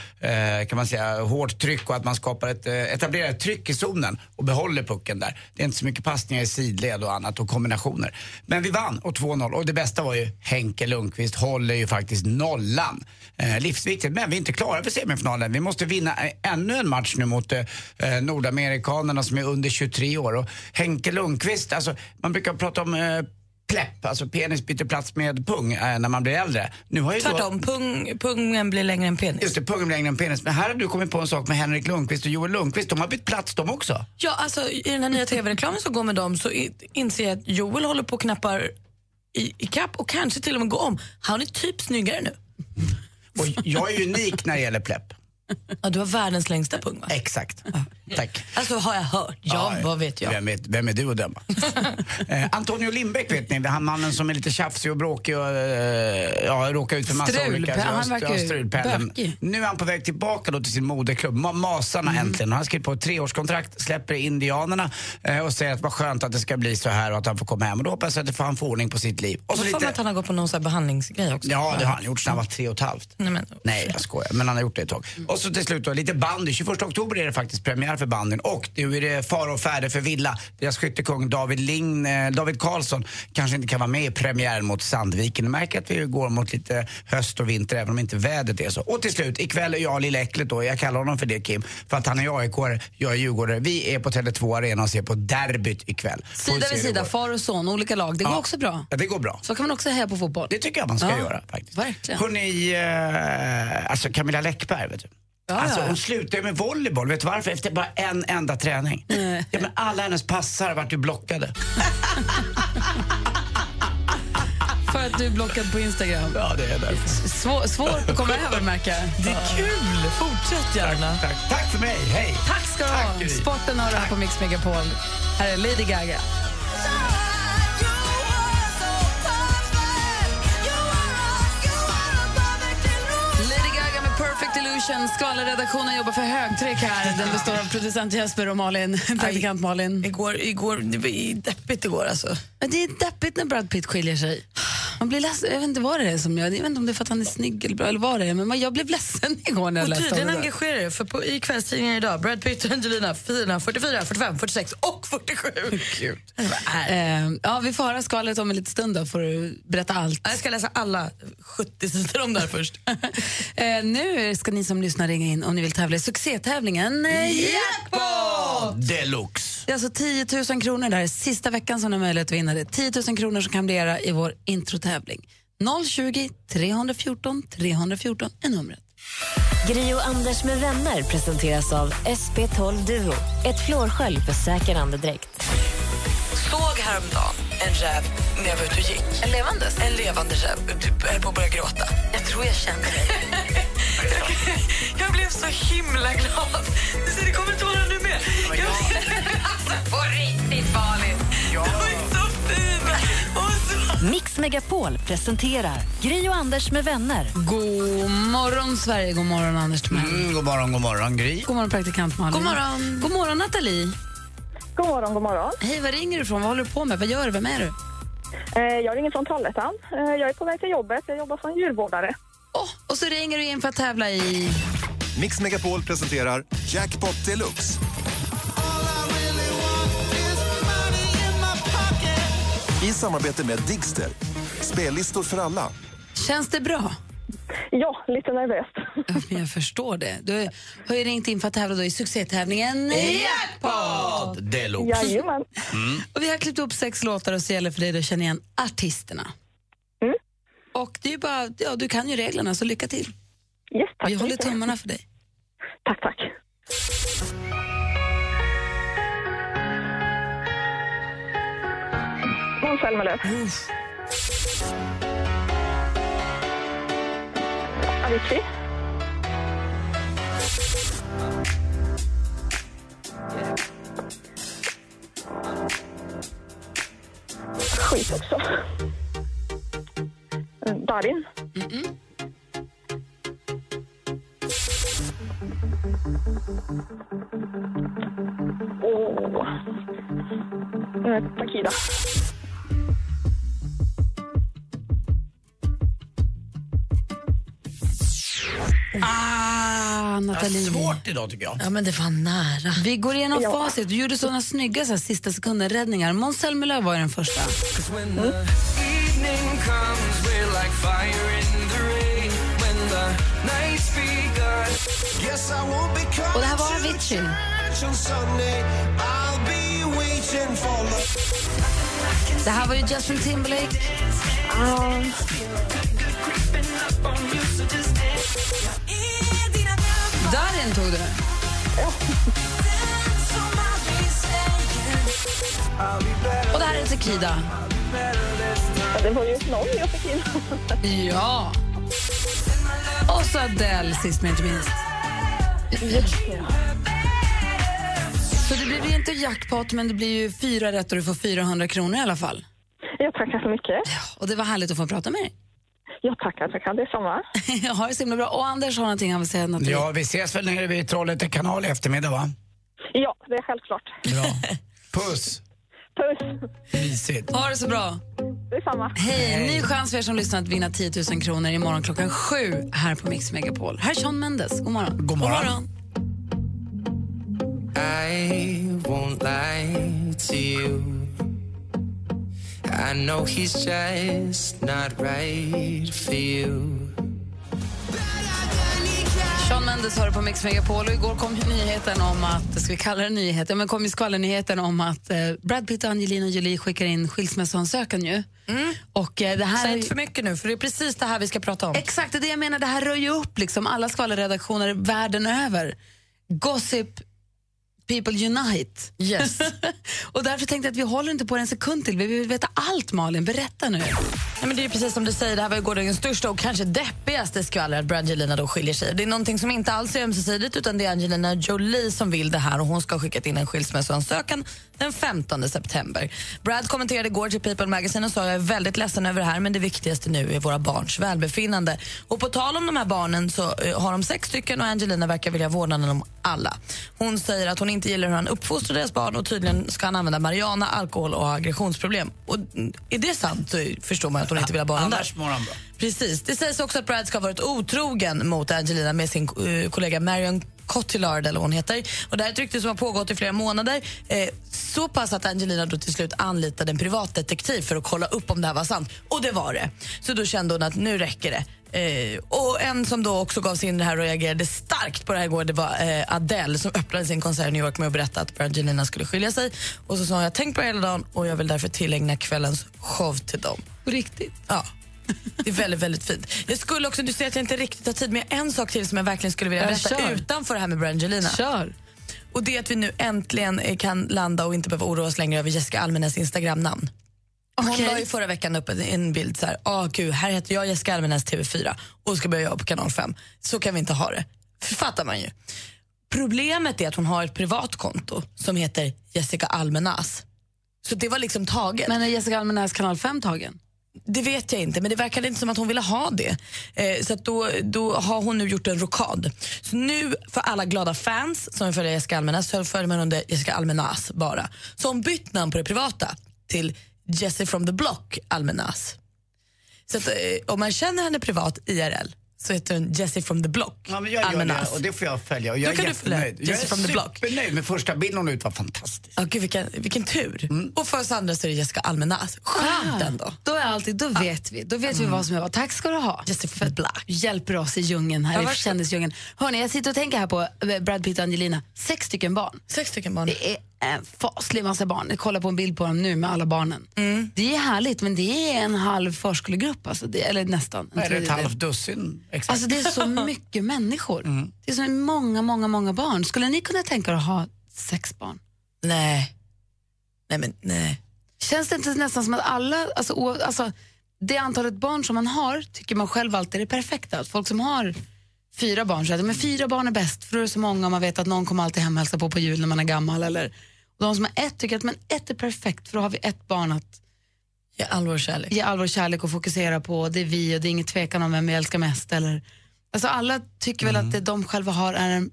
kan man säga hårt tryck och att man skapar ett, etablerar ett tryck i zonen och behåller pucken där. Det inte så mycket passningar i sidled och annat och kombinationer. Men vi vann och 2-0 och det bästa var ju Henke Lundqvist håller ju faktiskt nollan. Eh, livsviktigt, men vi är inte klara för semifinalen. Vi måste vinna eh, ännu en match nu mot eh, eh nordamerikanerna som är under 23 år. Och Henke Lundqvist, alltså man brukar prata om eh, plepp, alltså penis byter plats med pung eh, när man blir äldre. Nu har ju då- Tvärtom, pung, pungen blir längre än penis. Just det, pungen blir längre än penis. Men här har du kommit på en sak med Henrik Lundqvist och Joel Lundqvist. De har bytt plats de också. Ja, alltså i den här nya tv-reklamen som går med dem så inser jag att Joel håller på och knappar i, i kapp och kanske till och med går om. Han är typ snyggare nu. Och jag är ju unik när det gäller plepp. <laughs> Ja, du har världens längsta pung va? Exakt. Tack. Alltså har jag hört? Ja, vad vet jag? Vem är, vem är du att döma? <laughs> eh, Antonio Lindbäck vet ni, han mannen som är lite tjafsig och bråkig och eh, ja, råkar ut för massa Strul- olika... han verkar bökig. Nu är han på väg tillbaka då till sin moderklubb, Ma- Masarna Mm. äntligen. Han har skrivit på ett treårskontrakt, släpper Indianerna eh, och säger att vad skönt att det ska bli så här och att han får komma hem. Och då hoppas jag att han får ordning på sitt liv. Och så så får man lite... att han har gått på någon här behandlingsgrej också. Ja, det har han gjort sedan han var tre och ett halvt. Nej, men, Nej, jag skojar. Men han har gjort det ett tag. Och så till slut då, lite bandy. 21 oktober är det faktiskt premiär för bandyn. Och nu är det fara och färde för Villa. Deras skyttekung David, Ling, eh, David Karlsson kanske inte kan vara med i premiären mot Sandviken. Ni märker att vi går mot lite höst och vinter även om inte vädret är så. Och till slut, ikväll är jag Lilla Äcklet då. Jag kallar honom för det Kim. För att han är aik jag är djurgårdare. Vi är på Tele2 Arena och ser på derbyt ikväll. Sida vid sida, far och son, olika lag. Det går Ja. också bra. Ja, det går bra. Så kan man också heja på fotboll. Det tycker jag man ska Ja, göra faktiskt. Verkligen. Hörrni, eh, alltså Camilla Läckberg, vet du. Ja, alltså, ja. hon slutade med volleyboll. Vet du varför? Efter bara en enda träning. Ja, men alla hennes passar vart ju blockade. <laughs> För att du är blockad på Instagram. Ja, det är därför. Svår, svårt att komma över, märker. Det är kul! Fortsätt gärna. Tack, tack för mig, hej! Tack ska du ha. Sporten har du här på Mix Megapol. Här är Lady Gaga. Illusion. Skvallerredaktionen jobbar för högtryck här. Den består av producent Jesper och Malin, praktikant Malin. Igår, igår, det var deppigt igår alltså. Men det är deppigt när Brad Pitt skiljer sig. Man blir ledsen. Jag vet inte vad det är som gör. Jag vet inte om det är för att han är snygg eller bra eller vad det är. Men man- jag blev ledsen <laughs> igår när jag Och läste om tydligen det. där. engagerar det, för på, i kvällstidningen idag, Brad Pitt och Angelina, fina 44, 45, 46 och 47. Kul. Eh, ja, vi får höra skvallret om en liten stund. Då får du berätta allt. Jag ska läsa alla 70 sidor om det här först. <laughs> Eh, nu ska ni som lyssnar ringa in om ni vill tävla i succétävlingen eh, Jackpot! Deluxe. Det är alltså 10 000 kronor. Det här är sista veckan som ni har möjlighet att vinna det. 10 000 kronor som kan bli era i vår introtävling. 020 314 314 är numret. Gri och Anders med vänner presenteras av SP12 Duo. Ett flårskölj för säker andedräkt. Såg häromdagen en räv när jag var ute och gick. En levandes? En levande räv. Du höll på att börja gråta. Jag tror jag känner dig. <laughs> jag blev så himla glad. Du ser, det kommer inte vara nu med. Jag... <laughs> alltså, på riktigt farligt. De Mix Megapol presenterar Gri och Anders med vänner. God morgon, Sverige. God morgon, Anders Timell. Mm, god morgon, god morgon Gry. God morgon, praktikant Malin. God morgon. God morgon, Nathalie. God morgon, god morgon. Hej, var ringer du ifrån? Vad håller du på med? Vad gör du? Vem är du? Eh, Jag ringer från Trollhättan. Eh, Jag är på väg till jobbet. Jag jobbar som djurvårdare. Oh, och så ringer du in för att tävla i... Mix Megapol presenterar Jackpot Deluxe. I samarbete med Digster. Spellistor för alla. Känns det bra? Ja, lite nervöst. Jag förstår det. Du har ju ringt in för att tävla då i succétävlingen Jackpot Deluxe. Jajamän. Mm. Och vi har klippt upp sex låtar och så gäller för dig att känna igen artisterna. Mm. Och det är bara, ja, du kan ju reglerna, så lycka till. Yes, tack Vi håller tummarna för dig. Tack, tack. Måns Zelmerlöw. Avicii. Skit också. Mm, Darin. Åh. Eh, Takida. Ah, Nathalie. Svårt idag tycker jag. Ja, men det var nära. Vi går igenom Ja. facit. Du gjorde såna snygga så här, sista sekunden-räddningar. Måns Zelmerlöw var den första. Och det här var Avicii. Det här var ju Justin Timberlake. Ah, Darin tog du. Och det här är Takida. ja, det var ju någon jag fick in. Ja. Och så Adele, sist men inte minst. Så det blir inte jackpot, men det blir ju fyra rätt och du får 400 kronor i alla fall. Jag tackar så mycket. Och det var härligt att få prata med dig. Jag tackar, tackar. Detsamma. Jag <laughs> har det så himla bra. Och Anders har någonting han vill säga. Ja, vi ses väl nere vid Trollhätte kanal i eftermiddag va? Ja, det är självklart. Bra. <laughs> Puss. Puss. Mysigt. Ha det så bra. Detsamma. Hej! Ny chans för er som lyssnar att vinna 10 000 kronor imorgon klockan sju här på Mix Megapol. Här är Shawn Mendes. God morgon. God morgon. I won't lie to you. I know he's just not right for you. Shawn Mendes hör på Mix Megapol och igår kom nyheten om att, ska vi kalla det nyheten, men kom ju skvallernyheten om att eh, Brad Pitt och Angelina Jolie skickar in skilsmässoansökan ju. Och eh, det här Säg inte för mycket nu, för det är precis det här vi ska prata om. Exakt, det är det jag menar. Det här rör ju upp liksom alla skvallerredaktioner världen över. Gossip People Unite. Yes. <laughs> och därför tänkte jag att vi håller inte på det en sekund till. Vi vill veta allt, Malin. Berätta nu. Nej, men det är precis som du säger, det här var gårdagens största och kanske deppigaste skvaller att Brangelina då skiljer sig. Det är någonting som inte alls är ömsesidigt utan det är Angelina Jolie som vill det här och hon ska ha skickat in en skilsmässoansökan den 15 september. Brad kommenterade igår till People Magazine och sa jag är väldigt ledsen över det här men det viktigaste nu är våra barns välbefinnande. Och på tal om de här barnen så eh, har de sex stycken och Angelina verkar vilja vårdnaden om alla. Hon säger att hon inte gillar hur han uppfostrar deras barn och tydligen ska han använda marijuana, alkohol och ha aggressionsproblem. Och är det sant så förstår man att hon inte vill ha barnen där. Annars mår han bra. Precis. Det sägs också att Brad ska ha varit otrogen mot Angelina med sin eh, kollega Marion Cotillard eller vad hon heter. Och det här är ett rykte som har pågått i flera månader. Eh, så pass att Angelina då till slut anlitade en privatdetektiv för att kolla upp om det här var sant. Och det var det. Så då kände hon att nu räcker det. Eh, och en som då också gav sig in i det här och reagerade starkt på det här igår, det var eh, Adele som öppnade sin konsert i New York med att berätta att Angelina skulle skilja sig. Och så sa hon, jag har tänkt på det hela dagen och jag vill därför tillägna kvällens show till dem. På riktigt? Ja. Det är väldigt, väldigt fint. Jag skulle också, du säger att jag inte riktigt har tid, men jag har en sak till som jag verkligen skulle vilja Ja, berätta kör. utanför det här med Brangelina. Kör. Och det är att vi nu äntligen eh, kan landa och inte behöva oroa oss längre över Jessica Almenäs Instagramnamn. Hon la ju förra veckan upp en, en bild så här, åh gud, här heter jag Jessica Almenäs TV4 och ska börja jobba på kanal 5. Så kan vi inte ha det. Fattar man ju. Problemet är att hon har ett privat konto som heter Jessica Almenäs. Så det var liksom taget. Men är Jessica Almenäs kanal 5 tagen? Det vet jag inte, men det verkade inte som att hon ville ha det. Eh, så att då, då har hon nu gjort en rokad. Så nu, för alla glada fans som följer Jessica Almenäs, så följer man under Jessica Almenäs bara. Så hon bytt namn på det privata till Jessie from the Block Almenäs. Så att, eh, om man känner henne privat, IRL, så heter hon Jessie from the Block Ja, men jag gör Almenäs. det och det får jag följa. Och jag Då är kan du följa jättenöjd. Jag Jessie from the är Block. supernöjd med första bilden hon ut var fantastisk. Ja, gud, vilken, vilken tur. Och för oss andra så är det Jessica Almenäs. Skönt ändå. Ah, Då är alltid, då vet vi. Då vet vi vad som är vad. Tack ska du ha. Jessica Black. Hjälper oss i djungeln här, Ja, i kändisdjungeln. Hörni, jag sitter och tänker här på eh, Brad Pitt och Angelina. Sex stycken barn. Sex stycken barn. Det är en faslig massa barn. Jag kollar på en bild på dem nu med alla barnen. Mm. Det är härligt, men det är en halv förskolegrupp. Alltså det, eller nästan. En Är det ett halvt dussin? Exakt. Alltså det är så <laughs> mycket människor. Det är så många, många, många barn. Skulle ni kunna tänka er att ha sex barn? Nej. Nej, men nej. Känns det inte nästan som att alla, alltså, o, alltså, det antalet barn som man har tycker man själv alltid är det perfekta. Folk som har fyra barn att men fyra barn är bäst för då är det så många och man vet att någon kommer alltid hem och hälsa på på jul när man är gammal. Eller, och de som har ett tycker att men ett är perfekt för då har vi ett barn att Ge all vår kärlek. ge all vår kärlek och fokusera på. Det är vi och det är ingen tvekan om vem vi älskar mest. Eller, alltså alla tycker väl att det de själva har är en...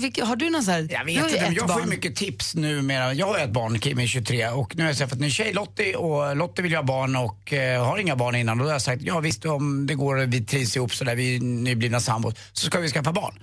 Vilka- har du någon så här... Jag vet inte, men jag får ju barn. mycket tips numera. Jag har ett barn, Kim är 23 och nu har jag skaffat en ny tjej, Lottie, och Lottie vill ju ha barn och eh, har inga barn innan. Och då har jag sagt, ja visst om det går vi trivs ihop sådär, vi är nyblivna sambos, så ska vi skaffa barn.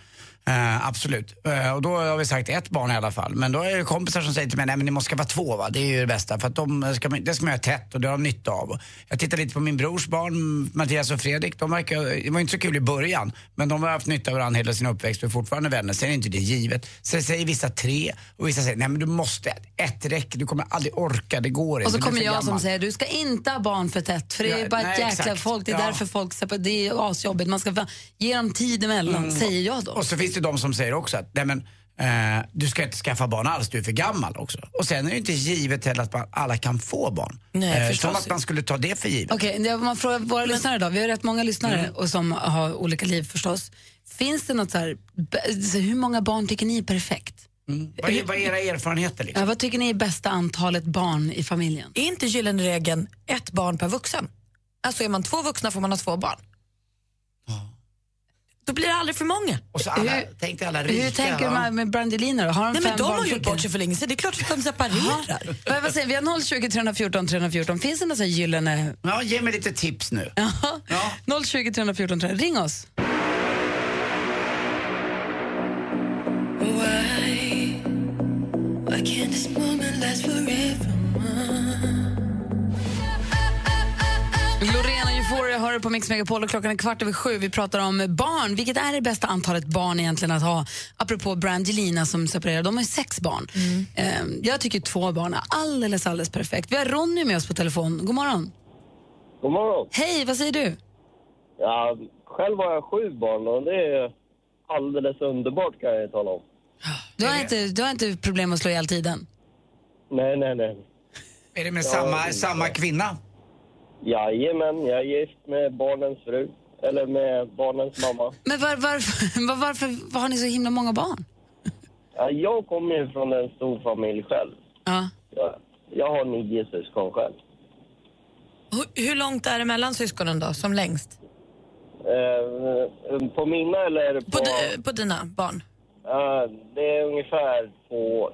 Eh, absolut. Eh, och då har vi sagt ett barn i alla fall. Men då är det kompisar som säger till mig, nej men ni måste skaffa två va, det är ju det bästa. För att de ska, man- det ska man göra tätt och det har de nytta av. Jag tittar lite på min brors barn, Mattias och Fredrik. De verkar, det var inte så kul i början, men de har haft nytta av varandra hela sin uppväxt och är fortfarande vänner. Sen är inte det givet. Sen säger vissa tre och vissa säger, nej men du måste, ett räcker, du kommer aldrig orka, det går inte. Och så kommer jag som gammal." säger du ska inte ha barn för tätt för det är Ja, bara nej, jäkla exakt. folk. Det är Ja. därför folk säger det är asjobbigt. Man ska ge dem tid emellan, Mm. säger jag då. Och så finns det de som säger också att nej men, eh, du ska inte skaffa barn alls, du är för gammal också. Och sen är det inte givet heller att man, alla kan få barn. Nej, eh, som att man skulle ta det för givet. Okej, okay, man frågar våra lyssnare då. Vi har rätt många lyssnare Mm. och som har olika liv förstås. Finns det något så här, hur många barn tycker ni är perfekt? Mm. Vad, är, vad är era erfarenheter liksom? Ja, vad tycker ni är bästa antalet barn i familjen? Är inte gyllene regeln ett barn per vuxen? Alltså är man två vuxna får man ha två barn. Då blir det aldrig för många. Och så alla, tänk dig alla rika. Hur tänker va? man med Brangelina då? Har de Nej, fem men de har gjort bort sig för länge sedan. Det är klart att de separerar. Vad, vad säger vi? Vi har 020 314 314. Finns det några gyllene... Ja, ge mig lite tips nu. Ja. 020 314 314. Ring oss. Why can't Hör på Mix Megapol och klockan är kvart över sju. Vi pratar om barn. Vilket är det bästa antalet barn egentligen att ha? Apropå Brangelina som separerar. De har ju sex barn. Ehm, Jag tycker två barn är alldeles, alldeles perfekt. Vi har Ronny med oss på telefon. God morgon. God morgon. Hej, vad säger du? Ja, själv har jag sju barn och det är alldeles underbart kan jag tala om. Du har, inte, du har inte problem att slå ihjäl tiden? Nej, nej, nej. Är det med Ja, samma, samma kvinna? Jajamän, jag är gift med barnens fru. Eller med barnens mamma. Men var, varför, <laughs> var, varför var har ni så himla många barn? Ja, jag kommer ju från en stor familj själv. Ja. Jag, jag har nio syskon själv. Hur, hur långt är det mellan syskonen då, som längst? Eh, på mina eller på... På, di- på dina barn? Ja, det är ungefär två år.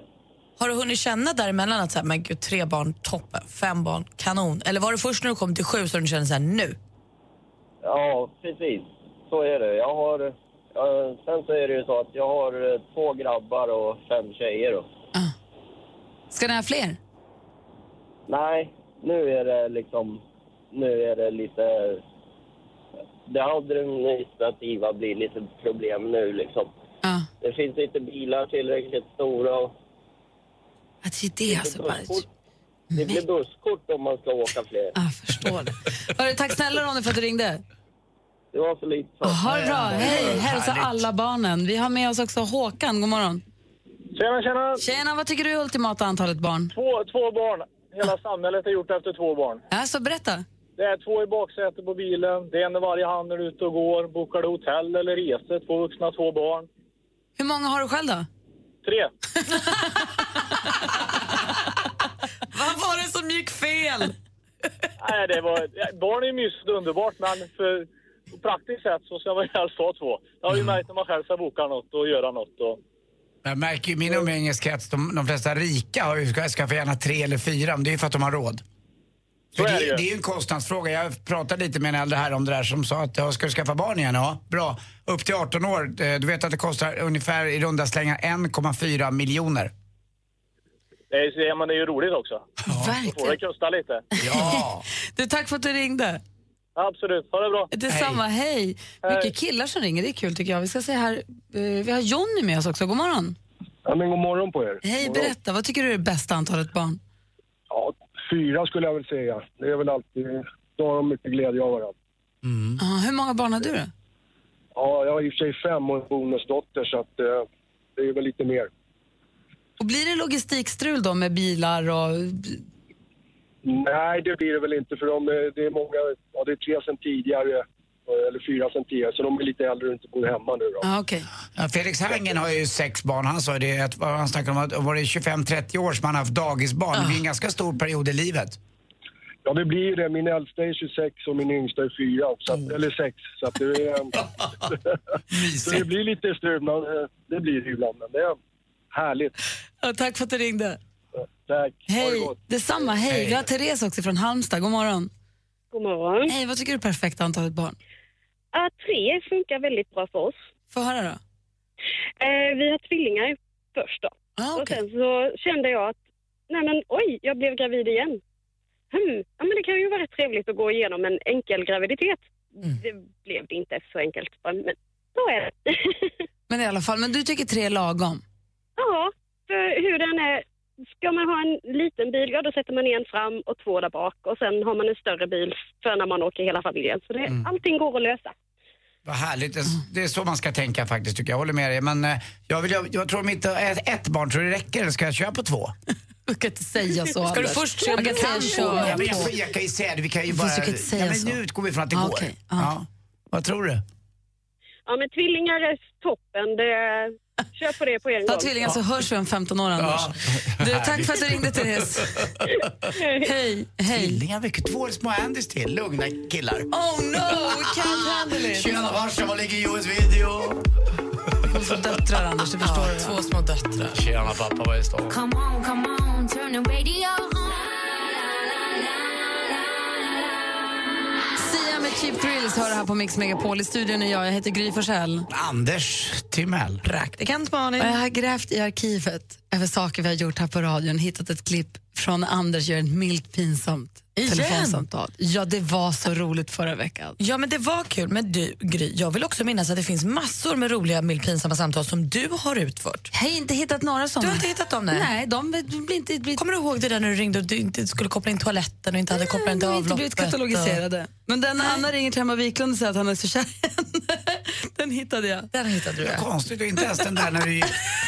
Har du hunnit känna däremellan att så här, men gud, tre barn, toppen, fem barn, kanon? Eller var det först när du kom till sju som du kände så här, nu? Ja, precis. Så är det. Jag har... ja, sen så är det ju så att jag har eh, två grabbar och fem tjejer. Då. Ska ni ha fler? Nej, nu är det liksom... Nu är det lite... Det administrativa blir lite problem nu liksom. Ja. Det finns inte bilar tillräckligt stora. Och Att det är det alltså. Bara, det blir busskort om man ska åka fler. jag förstår det. Hörru, tack snälla Ronny för att du ringde. Det var så lite så. Ha det bra. Hej, hälsa alla barnen. Vi har med oss också Håkan. God morgon. Tjena, tjena. Tjena, vad tycker du är ultimata antalet barn? Två, två barn. Hela samhället är gjort efter två barn. Alltså, berätta. Det är två i baksätet på bilen. Det är en i varje hand när du är ute och går. Bokar du hotell eller resor. Två vuxna, två barn. Hur många har du själv då? Tre. <laughs> Vad var det som gick fel? Nej, det var, barn är ju mysigt och underbart, men för på praktiskt sätt så ska man ju helst ha två. Jag har ju märkt när man själv ska boka något och göra något. Och, Jag märker ju i min umgängeskrets, de, de flesta rika har ju, ska, skaffar gärna tre eller fyra, men det är ju för att de har råd. För är det, det det är ju en kostnadsfråga. Jag pratade lite med en äldre här om det där som sa att ja, ska du skaffa barn igen? Ja, bra. Upp till 18 år, eh, du vet att det kostar ungefär i runda slängar 1,4 miljoner. det är, ja, men det är ju roligt också. Då får det kosta lite. Ja. <laughs> Du, tack för att du ringde. Absolut, ha det bra. Detsamma, hej. Mycket killar som ringer, det är kul tycker jag. Vi ska se här, eh, vi har Jonny med oss också. God morgon. Ja, men god morgon på er. Hej, morgon. berätta. Vad tycker du är det bästa antalet barn? Ja, fyra skulle jag väl säga. Det är väl alltid, då har de mycket glädje av varandra. Ah, hur många barn har du då? Ja, jag har i och för sig fem och en bonusdotter så att eh, det är väl lite mer. Och blir det logistikstrul då med bilar och... Nej, det blir det väl inte för de, det är många, ja det är tre sen tidigare, eller fyra sen tidigare, så de är lite äldre och inte bor hemma nu då. Ah, okay. Ja, Felix Herngren har ju sex barn. Han sa ju det, att, vad han snackade om att var det 25-30 år som han har haft dagisbarn. Det blir en ganska stor period i livet. Ja, det blir det. Min äldsta är 26 och min yngsta är 4, så att, eller 6. Så att det, är, <laughs> så det blir lite strul, men eh, det blir det ibland. Men det är härligt. Ja, tack för att du ringde. Tack. Det Hej, gott. detsamma. Hej. Hej. Vi har Therese också från Halmstad. God morgon. God morgon. Hej, vad tycker du är perfekta antalet barn? Ja, tre funkar väldigt bra för oss. Få höra då. Eh, vi har tvillingar först då. Ah, Och sen så kände jag att, nej men oj, jag blev gravid igen. Hmm, ja men det kan ju vara rätt trevligt att gå igenom en enkel graviditet. Mm. Det blev det inte så enkelt, men så är det. <laughs> Men i alla fall, men du tycker tre är lagom? ja, för hur den är, ska man ha en liten bil, ja då sätter man en fram och två där bak och sen har man en större bil för när man åker hela familjen. Så det, Mm. allting går att lösa. Vad härligt. Det, är så man ska tänka faktiskt tycker jag. Jag håller med dig. Men eh, jag, vill, jag, jag tror om inte ett, ett barn tror det räcker. Eller ska jag köra på två? <laughs> Du kan inte säga så, Ska du först se om du kan köra Ja, men jag, på. jag kan ju säga det. Vi kan ju bara... ja, men nu utgår vi från att det Ah, går. Ah. Ja. Vad tror du? Ja men tvillingar är toppen, det, kör på det på en Ta gång. tvillingar så hörs vi om 15 år, Anders. Du, tack för att du ringde, Therese. <laughs> Hej, hej. Tvillingar, vilket två små Andys till. Lugna killar. Oh no, we can't handle it. Tjena farsan, var ligger Joels video? Hon får döttrar, Anders, det förstår du. Två små döttrar. Tjena pappa, vad är stan? Come on, come on, turn the radio Cheap Thrills hör här på Mix Megapol. I studion är jag, jag heter Gry Forssell. Anders Timell. Praktikant Malin. Och jag har grävt i arkivet över saker vi har gjort här på radion, hittat ett klipp från Anders gör ett milt pinsamt Igen? telefonsamtal. Ja, det var så roligt förra veckan. Ja, men det var kul. Men du, Gry, jag vill också minnas att det finns massor med roliga, milt pinsamma samtal som du har utfört. Jag har inte hittat några sådana. Du har inte hittat dem? Nej. Nej, de blir inte... Blir... Kommer du ihåg det där när du ringde och du inte skulle koppla in toaletten och inte hade kopplat in till de har avloppet? inte blivit katalogiserade. Men den Anna ringer till Emma Wiklund och säger att han är så kär. <laughs> Den hittade jag. Den hittade du, Det är konstigt och inte ens den där när du gick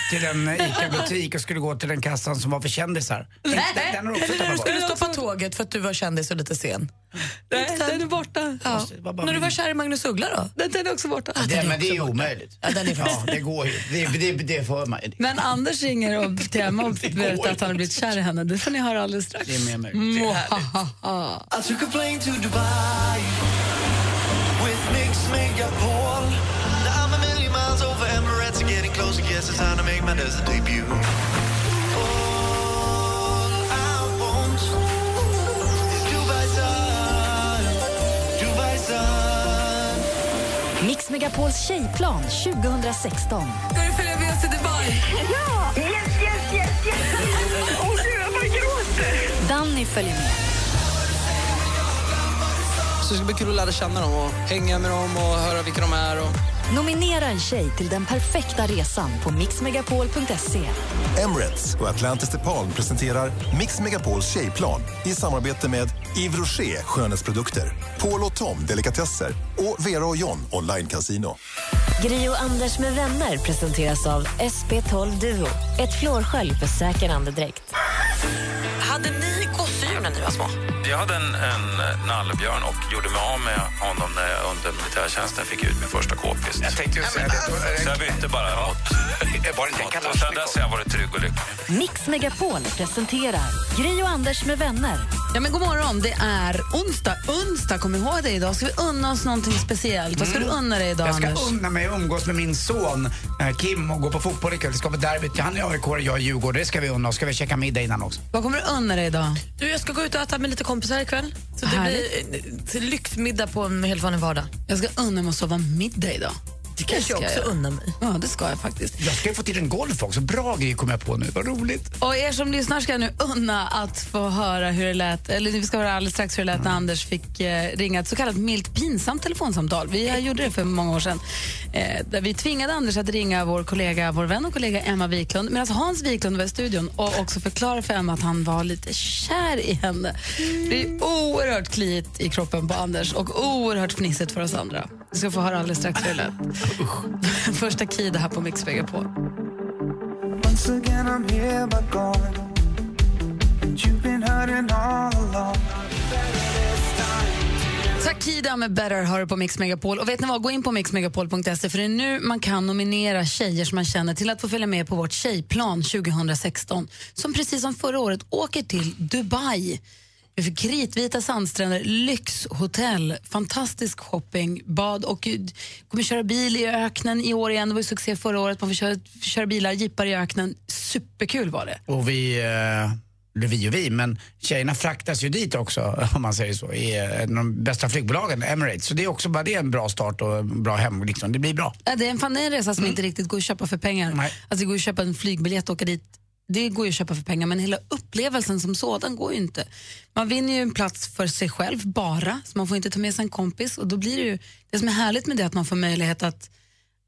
till en <laughs> ICA-butik och skulle gå till den kassan som var för kändisar. Den, den, den har du också Eller när du tappat skulle bort. stoppa tåget för att du var kändis och lite sen. Nej, den är borta. Ja. bara När du var kär i Magnus Uggla då? Den, den är också borta. Ah, den men det är omöjligt. Ja, den är Ja, det går ju. Det, det, det får man. Men Anders ringer och <laughs> till Emma och berättar att han har blivit kär i henne. Det får ni höra alldeles strax. Det är mer möjligt. Det är härligt. Mwahaha. I took a plane to Dubai with Mix Megapol. Now I'm a million miles over Emirates and getting closer. Guess it's time to make my desert debut. All I want is Dubai sun, Dubai sun. Mix Megapols tjejplan 2016. Ska du följa med oss till Dubai? <laughs> Ja! Yes, yes, yes, yes! Åh gud, jag bara gråter! Danny följer med. Så det ska bli kul att lära känna dem och hänga med dem och höra vilka de är. Och... Nominera en tjej till den perfekta resan på mixmegapol.se. Emirates och Atlantis DePaul presenterar Mix Megapols tjejplan i samarbete med Yves Rocher skönhetsprodukter, Paul och Tom delikatesser och Vera och John online casino. Gri och Anders med vänner presenteras av SP12 Duo. Ett flårskölj för säker andedräkt. Hade ni gosedjur när ni var små? Jag hade en, en nallebjörn och gjorde mig av med honom när jag under militärtjänsten fick ut min första k-pist. Jag tänkte ju säga det. Så jag bytte bara mot... Var det mot och sen dess har jag varit trygg och lycklig. Mix Megapol presenterar Gri och Anders med vänner. Ja, men god morgon, det är onsdag. Onsdag, kom ihåg det idag. Ska vi unna oss någonting speciellt? Vad ska du unna dig idag, Jag ska Anders? unna mig att umgås med min son eh, Kim och gå på fotboll ikväll. Det ska vara derbyt. Han är AIK och jag är Djurgården. Det ska vi unna oss. Ska vi käka middag innan också? Vad kommer du unna dig idag? Du, jag ska gå ut och äta med lite kompisar ikväll. Så det Härligt. blir eh, till lyxmiddag på en helt vanlig vardag. Jag ska unna mig att sova middag idag. Det kanske jag också jag. unnar mig. Ja, det ska jag faktiskt. Jag ska ju få till en golf också. Bra grej kom jag på nu. Vad roligt. Och er som lyssnar ska jag nu unna att få höra hur det lät, eller vi ska höra alldeles strax hur det lät när Anders fick eh, ringa ett så kallat milt pinsamt telefonsamtal. Vi eh, gjorde det för många år sedan. Eh, där vi tvingade Anders att ringa vår kollega, vår vän och kollega Emma Wiklund medan Hans Wiklund var i studion och också förklara för Emma att han var lite kär i henne. Det är oerhört kliigt i kroppen på Anders och oerhört fnissigt för oss andra. Vi ska få höra alldeles strax hur det lät. <laughs> Första Kid här på Mix Megapol. Once again I'm here but gone And you've been hurting all along Takida med Better hör på Mix Megapol. Och vet ni vad, gå in på mixmegapol.se för det är nu man kan nominera tjejer som man känner till att få följa med på vårt tjejplan 2016 som precis som förra året åker till Dubai. Vi får kritvita sandstränder, lyxhotell, fantastisk shopping, bad och kommer köra bil i öknen i år igen. Det var ju succé förra året. Man får köra, köra bilar, jeepar i öknen. Superkul var det. Och vi, eh, eller vi och vi, men tjejerna fraktas ju dit också <laughs> om man säger så. I eh, de bästa flygbolagen, Emirates. Så det är också bara det är en bra start och en bra hem. Liksom. Det blir bra. Ja, Det är en, fan, en resa som inte riktigt går att köpa för pengar. Alltså det går att köpa en flygbiljett och åka dit. Det går ju att köpa för pengar, men hela upplevelsen som sådan går ju inte. Man vinner ju en plats för sig själv bara, så man får inte ta med sig en kompis. Och då blir det ju, det som är härligt med det är att man får möjlighet att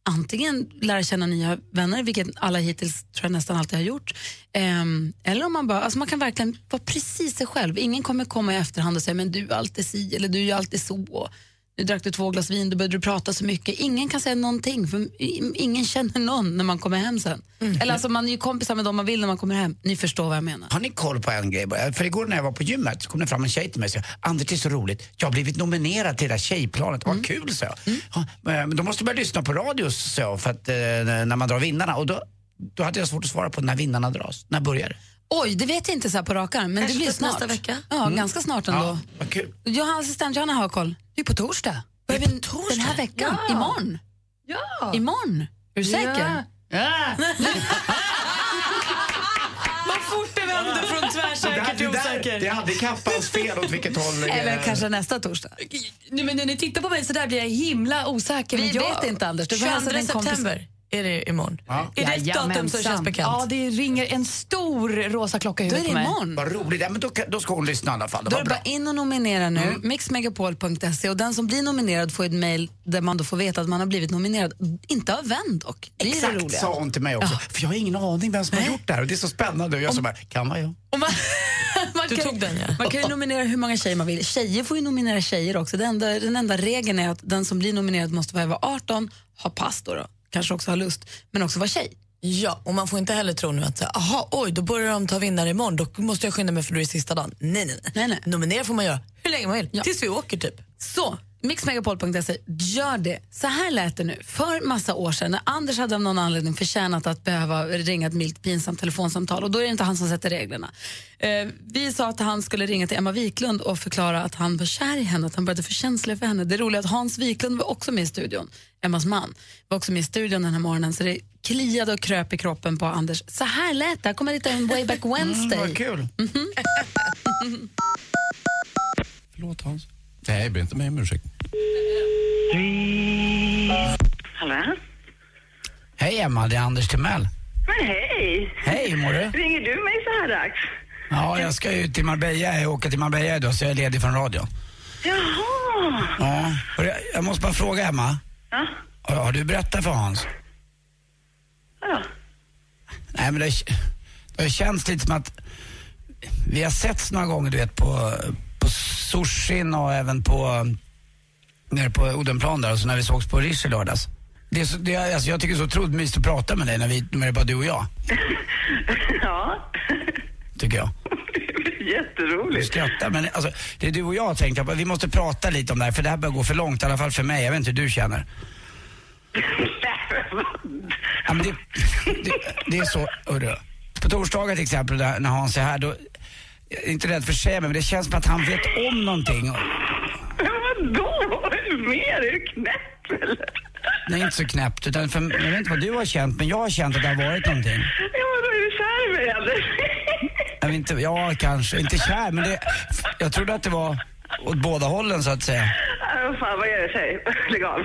antingen lära känna nya vänner, vilket alla hittills tror jag nästan alltid har gjort. Ehm, eller om man bara, alltså man kan verkligen vara precis sig själv. Ingen kommer komma i efterhand och säga men du är alltid si eller du är alltid så. Nu drack du två glas vin, då började du prata så mycket. Ingen kan säga någonting, för ingen känner någon när man kommer hem sen. Eller alltså man är ju kompisar med dem man vill när man kommer hem. Ni förstår vad jag menar. Har ni koll på en grej? För igår när jag var på gymmet så kom det fram en tjej till mig och sa Anders det är så roligt, jag har blivit nominerad till det där tjejplanet, vad kul sa jag. Ja, men då måste du börja lyssna på radio jag, för att, eh, när man drar vinnarna. Och då, då hade jag svårt att svara på när vinnarna dras. När börjar det? Oj, det vet jag inte så på rak men Kanske det blir snart. nästa vecka? Ja, Mm. ganska snart ändå. Ja, vad kul. Johanna, assistent Johanna har koll. Det är på torsdag. Börjar vi Den här veckan, Ja. imorgon. Ja. Imorgon. Är du säker? Ja. Vad fort det vänder från tvärsäker till det, osäker. det hade kappans fel åt vilket håll. eh, Eller kanske nästa torsdag. Nu, men när ni tittar på mig så där blir jag himla osäker. Vi men jag... vet inte, Anders. Du får hälsa 22 din kompis. september är det imorgon. Ja. Är det ett datum som känns bekant? Ja, det ringer en stor rosa klocka i huvudet det på mig. imorgon. Vad roligt. Ja, men då, kan- då ska hon lyssna i alla fall. Det Då var är det bra. bara in och nominera nu, mixmegapol.se och den som blir nominerad får ett mejl där man då får veta att man har blivit nominerad. Inte av vän dock. Det är det Exakt roliga. sa hon till mig också. För jag har ingen aning vem som har gjort det här och det är så spännande. Och jag som bara, kan vara jag. Och man, <laughs> man, Du kan, tog den, ja. man kan ju nominera hur många tjejer man vill. Tjejer får ju nominera tjejer också. Den enda, den enda regeln är att den som blir nominerad måste vara 18, ha pass då, då kanske också ha lust, men också vara tjej. Ja, och man får inte heller tro nu att så aha, oj, då börjar de ta vinnare imorgon, då måste jag skynda mig för då är det sista dagen. Nej, nej, Nej, nej. Nominera får man göra hur länge man vill, tills vi åker typ. Så, mixmegapol.se, gör det. Så här lät det nu. För massa år sedan när Anders hade av någon anledning förtjänat att behöva ringa ett milt pinsamt telefonsamtal och då är det inte han som sätter reglerna. Eh, vi sa att han skulle ringa till Emma Wiklund och förklara att han var kär i henne, att han började få känslor för henne. Det roliga är att Hans Wiklund var också med i studion, Emmas man, var också med i studion den här morgonen så det kliade och kröp i kroppen på Anders. Så här lät det. Här kommer lite en way back Wednesday. Mm, vad kul. <laughs> Förlåt Hans. Nej, jag ber inte mig om ursäkt. Hallå? Hej Emma, det är Anders Timell. Men hej! Hej, hur mår du? Ringer du mig så här dags? Ja, jag ska ju till Marbella, jag åker till Marbella idag så jag är ledig från radion. Jaha! Ja, och jag, jag måste bara fråga Emma. Ja? Har, har du berättat för Hans? Ja. Nej men det, det har känts lite som att vi har setts några gånger du vet på, på sushin och även på nere på Odenplan där och så när vi sågs på Rish i lördags. Det är så, det är, alltså jag tycker det är så otroligt mysigt att prata med dig när, vi, när det är bara du och jag, <laughs> Ja. tycker jag. Du Jätteroligt. skrattar men alltså, det är du och jag tänkte jag, vi måste prata lite om det här för det här börjar gå för långt, i alla fall för mig. Jag vet inte hur du känner. <laughs> Ja, men det, det, det är så, hörru. På torsdagar till exempel där, när Hans är här, då, jag är inte rädd för att säga men det känns som att han vet om någonting. Men vadå? Mer? Är du knäpp eller? Nej, inte så knäppt. Utan för, jag vet inte vad du har känt, men jag har känt att det har varit någonting. Ja, men då är du kär i mig eller? Jag vet inte, ja, kanske. Inte kär, men det, jag trodde att det var åt båda hållen så att säga. Vad fan, vad är det tjej? Lägg av.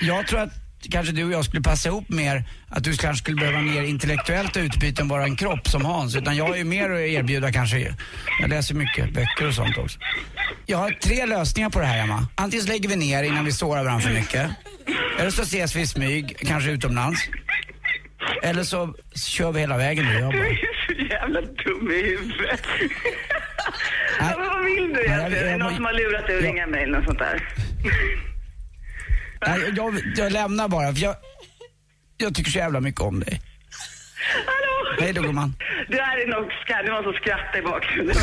Jag tror att kanske du och jag skulle passa ihop mer, att du kanske skulle behöva mer intellektuellt utbyte än bara en kropp som Hans. Utan jag har ju mer att erbjuda kanske. Jag läser mycket böcker och sånt också. Jag har tre lösningar på det här, Emma. Antingen så lägger vi ner innan vi sårar varandra för mycket. Eller så ses vi i smyg, kanske utomlands. Eller så kör vi hela vägen <laughs> du och jag Du bara. är så jävla dum i huvudet. Men vad vill du egentligen? Är det någon som har lurat dig att ringa mig eller något sånt där? Nej, jag, jag lämnar bara, för jag, jag tycker så jävla mycket om dig. Hallå? Hej då gumman. Det här är nog skratt, det var som skrattar i bakgrunden.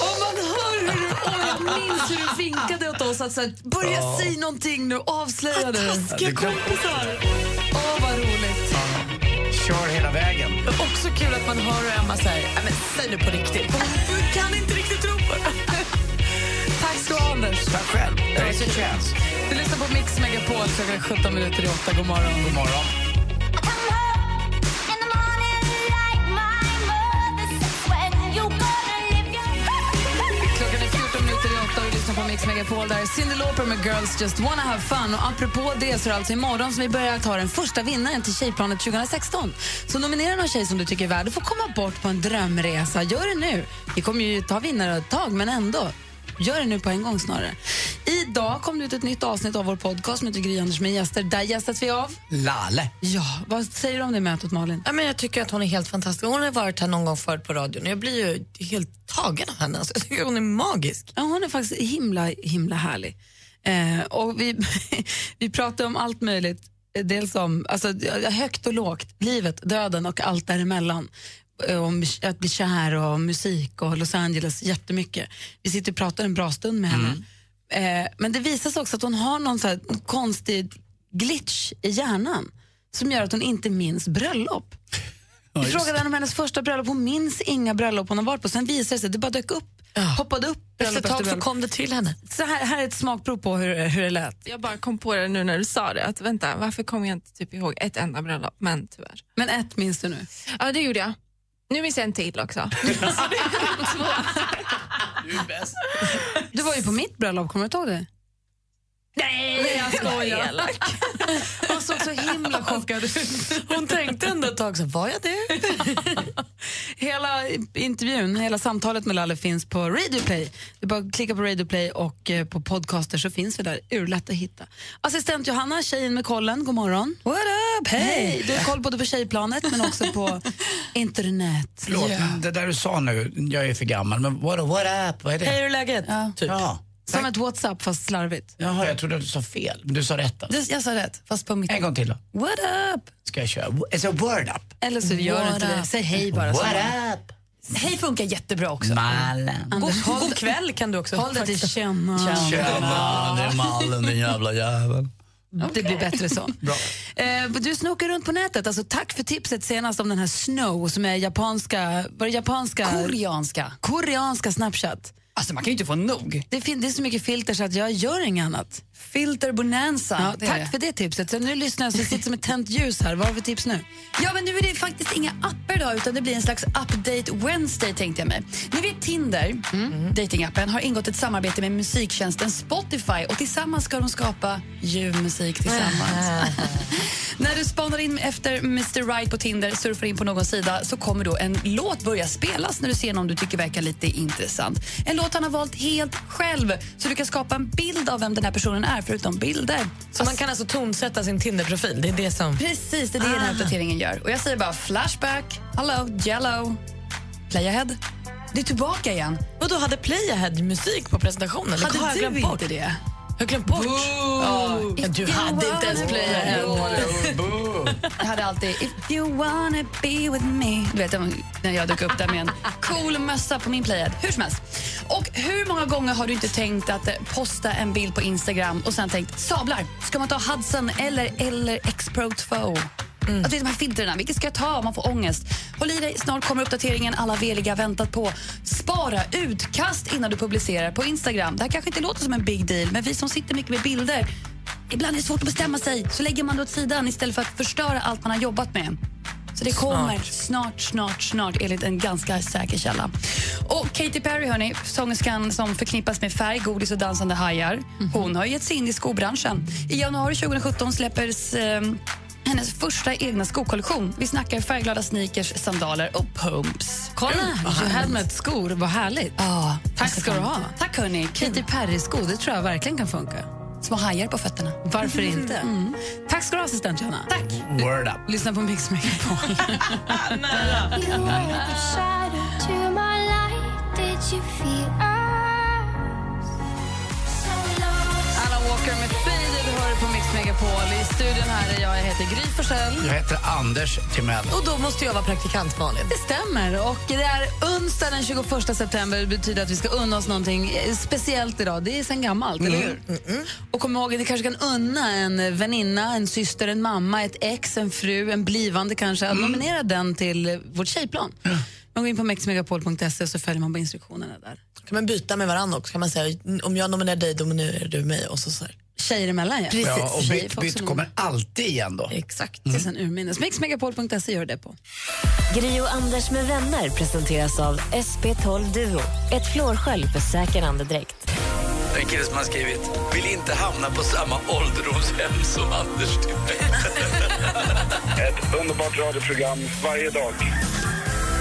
Om man hör hur du, åh, jag minns hur du vinkade åt oss att så här, börja Ja. säga någonting nu, avslöja det. taskiga kompisar. Åh, vad roligt. Kör hela vägen. Också kul att man hör Emma säger, "Nej, men säg nu på riktigt. Hon kan inte riktigt tro på det. Tack ska du ha, Anders. Tack själv. Det är en chans. Du lyssnar på Mix Megapol, klockan är 17 minuter i 8. God morgon. God morgon. Klockan är 14 minuter i 8 och du lyssnar på Mix Megapol. Där är Cyndi Lauper med Girls Just Wanna Have Fun. Och apropå det så är det alltså imorgon som vi börjar ta den första vinnaren till Tjejplanet 2016. Så nominera någon tjej som du tycker är värd att få komma bort på en drömresa. Gör det nu. Vi kommer ju ta vinnare ett tag, men ändå. Gör det nu på en gång snarare. Idag kom det ut ett nytt avsnitt av vår podcast som heter Gry Anders med gäster. Där gästas vi av... Lalle. Ja, vad säger du om det mötet Malin? Ja, men jag tycker att hon är helt fantastisk. Hon har varit här någon gång förut på radion. Jag blir ju helt tagen av henne. Alltså, jag tycker hon är magisk. Ja, hon är faktiskt himla, himla härlig. Eh, och vi, <laughs> vi pratar om allt möjligt. Dels om alltså, högt och lågt, livet, döden och allt däremellan. Eh, Om att bli kär och musik och Los Angeles, jättemycket. Vi sitter och pratar en bra stund med henne. Eh, men det visar sig också att hon har någon så här konstig glitch i hjärnan som gör att hon inte minns bröllop. Vi frågade henne om hennes första bröllop, hon minns inga bröllop hon har varit på. Sen visade det sig, det bara dök upp, hoppade upp Efter ett tag så kom det till henne. Så här, här är ett smakprov på hur, hur det lät. Jag bara kom på det nu när du sa det, att vänta, varför kommer jag inte typ ihåg ett enda bröllop? Men tyvärr. Men ett minns du nu? Ja, det gjorde jag. Nu minns jag en till också. <laughs> Du är bäst. Du var ju på mitt bröllop, kommer du ihåg det? Nej, jag skojar. Hon <laughs> såg så himla chockad ut. Hon tänkte ändå ett tag så, var jag det? <laughs> Hela intervjun, hela samtalet med Lalle finns på Radio Play. Det är bara att klicka på Radio Play och eh, på podcaster så finns vi där. Urlätt att hitta. Assistent Johanna, tjejen med kollen, god morgon. What up? Hej! Du har koll både på tjejplanet men också på <laughs> internet. Förlåt, men det där du sa nu, jag är för gammal, men what, what up? Vad är det? Hej, hur är läget? Ja. Typ. Ja. Som ett WhatsApp fast slarvigt. Jaha, jag trodde du sa fel. Men du sa rätt alltså. Du, jag sa rätt, fast på mitt... En gång till då. What up? Ska jag köra? It's a word up. Eller så gör du inte det. up? Säg hej bara. What så. up? Hej funkar jättebra också. Mallen. God, Anders, håll- god kväll kan du också. Håll dig till känna. Tjena, det är Mallen den jävla jäveln. Det blir bättre så. <laughs> Bra. Eh, du snokar runt på nätet. Alltså, tack för tipset senast om den här Snow som är japanska... Var det japanska? Koreanska. Koreanska Snapchat. Alltså man kan ju inte få nog. Det, fin- det är så mycket filter så att jag gör inget annat. Filter bonanza. Ja, tack för det tipset. Så nu lyssnar så sitter som ett tänt ljus här. Vad har vi tips nu? Ja, men nu är det faktiskt inga appar idag utan det blir en slags update Wednesday tänkte jag mig. Ni vet Tinder, datingappen, har ingått ett samarbete med musiktjänsten Spotify och tillsammans ska de skapa ljuv musik tillsammans. <laughs> När du spanar in efter Mr Right på Tinder, surfar in på någon sida så kommer då en låt börja spelas när du ser någon du tycker verkar lite intressant. En låt han har valt helt själv så du kan skapa en bild av vem den här personen är förutom bilder. Så man kan alltså tonsätta sin Tinder-profil? Det är det som... Precis, det är det den här uppdateringen gör. Och jag säger bara flashback, hello, jello, playahead. Det är tillbaka igen. Och då hade Playahead musik på presentationen? Hade du inte det? Jag har glömt bort. Ja, du hade inte ens Playahead. Jag hade alltid If you wanna be with me. Du vet när jag dök upp där med en cool mössa på min playhead. Hur som helst. Och hur många gånger har du inte tänkt att eh, posta en bild på Instagram och sen tänkt sablar, ska man ta Hudson eller, eller X-Pro 2? Att det är de här filtrerna, vilket ska jag ta? Man får ångest. Håll i dig, snart kommer uppdateringen alla veliga väntat på. Spara utkast innan du publicerar på Instagram. Det här kanske inte låter som en big deal, men vi som sitter mycket med bilder, ibland är det svårt att bestämma sig. Så lägger man det åt sidan istället för att förstöra allt man har jobbat med. Så det kommer snart, snart, snart enligt en ganska säker källa. Och Katy Perry, hörni, sångerskan som förknippas med färg, godis och dansande hajar. Hon har gett sig in i skobranschen. I januari 2017 släpper eh, hennes första egna skokollektion. Vi snackar färgglada sneakers, sandaler och pumps. Kolla, you skor, vad härligt. Ja, Tack ska du ha. Tack hörni. Katy Perry-sko, det tror jag verkligen kan funka. Små hajar på fötterna. Varför <laughs> inte? Tack ska du ha, assistent Johanna. Tack. Word up. Lyssna på Mix Megapol. <laughs> Alan Hör på Mix Megapol. I studion här är jag, jag heter Gry Forssell. Jag heter Anders Timell. Och då måste jag vara praktikant Malin. Det stämmer. Och det är onsdag den 21 september. Det betyder att vi ska unna oss någonting speciellt idag. Det är sen gammalt, eller hur? Och kom ihåg, ni kanske kan unna en väninna, en syster, en mamma, ett ex, en fru, en blivande kanske. Att nominera den till vårt tjejplan. Man går in på mixmegapol.se så följer man på instruktionerna där. Kan man byta med varandra också? Kan man säga om jag nominerar dig, nominerar du mig och så, så här. Tjejer emellan, ja. Precis. Ja, och byt, byt kommer alltid igen då. Exakt, det är sen urminnes. Mixmegapol.se gör det på. Gri och Anders med vänner presenteras av SP12 Duo. Ett flårskölj för säker andedräkt. En kille som har skrivit Vill inte hamna på samma ålderdomshem som Anders Timell. <laughs> Ett underbart radioprogram varje dag.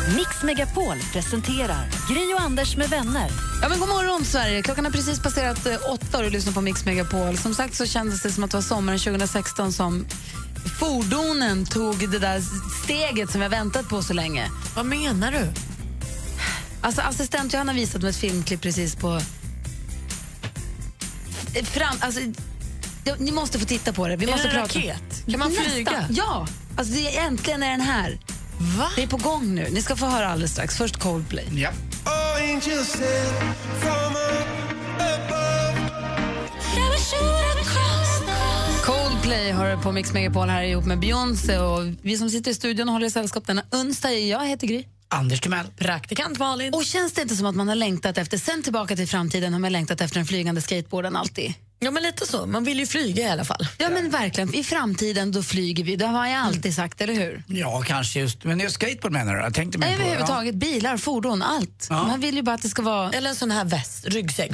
Mix Megapol presenterar Gri och Anders med vänner. Ja, men god morgon, Sverige. Klockan har precis passerat eh, åtta och du lyssnar på Mix Megapol. Som sagt så kändes det som att det var sommaren 2016 som fordonen tog det där steget som vi har väntat på så länge. Vad menar du? Alltså, assistent Johanna har visat mig ett filmklipp precis på... Fram, alltså, ni måste få titta på det. Vi Är måste det en prata. raket? Kan man Nästan. flyga? Ja! Alltså, det är, äntligen är den här. Va? Det är på gång nu. Ni ska få höra alldeles strax. Först Coldplay. Ja. Coldplay har på Mix Megapol här ihop med Beyoncé och vi som sitter i studion håller sällskap denna onsdag. Jag heter Gry. Anders Timell. Praktikant Malin. Och känns det inte som att man har längtat efter, sen tillbaka till framtiden har man längtat efter den flygande skateboarden alltid? Ja, men lite så. Man vill ju flyga i alla fall. Ja, men verkligen. I framtiden då flyger vi. Det har jag alltid sagt, eller hur? Ja, kanske just. Men just skateboard menar du? Jag tänkte mer på... Överhuvudtaget, bilar, fordon, allt. Ja. Man vill ju bara att det ska vara Eller en sån här väst, ryggsäck.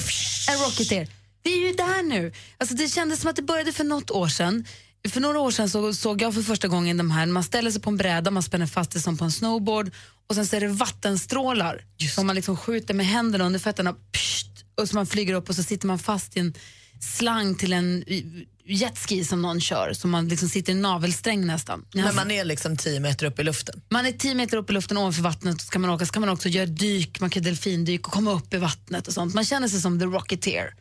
en Rocketeer. Vi är ju där nu. Alltså, det kändes som att det började för något år sedan. För några år sedan så såg jag för första gången de här, man ställer sig på en bräda, man spänner fast det som på en snowboard och sen så är det vattenstrålar som man liksom skjuter med händerna under fötterna pst, och så man flyger upp och så sitter man fast i en slang till en jetski som någon kör, som man liksom sitter i en navelsträng nästan. Men man är liksom 10 meter upp i luften. man är 10 meter upp i luften ovanför vattnet och ska man åka så kan man också göra dyk, man kan delfindyk och komma upp i vattnet och sånt. Man känner sig som the Rocketeer.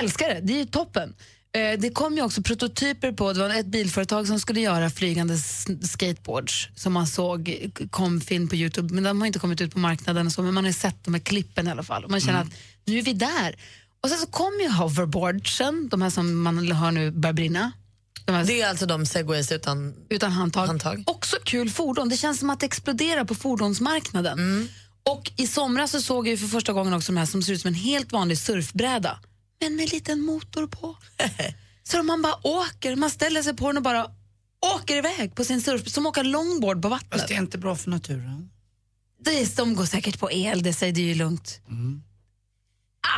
Älskar det, det är ju toppen. Eh, Det kom ju också prototyper på, det var ett bilföretag som skulle göra flygande skateboards som man såg, kom film på Youtube, men de har inte kommit ut på marknaden och så, men man har sett de här klippen i alla fall. Och man känner att nu är vi där. Och sen så kom ju hoverboardsen, de här som man har nu börjar brinna. De här Det är alltså de segways utan... utan handtag. Handtag. Också kul fordon. Det känns som att det exploderar på fordonsmarknaden. Mm. Och i somras så såg jag ju för första gången också de här som ser ut som en helt vanlig surfbräda, men med en liten motor på. <laughs> så man bara åker, man ställer sig på den och bara åker iväg på sin surf, som åker longboard på vattnet. Fast det är inte bra för naturen. Det är, de går säkert på el, det säger det ju lugnt.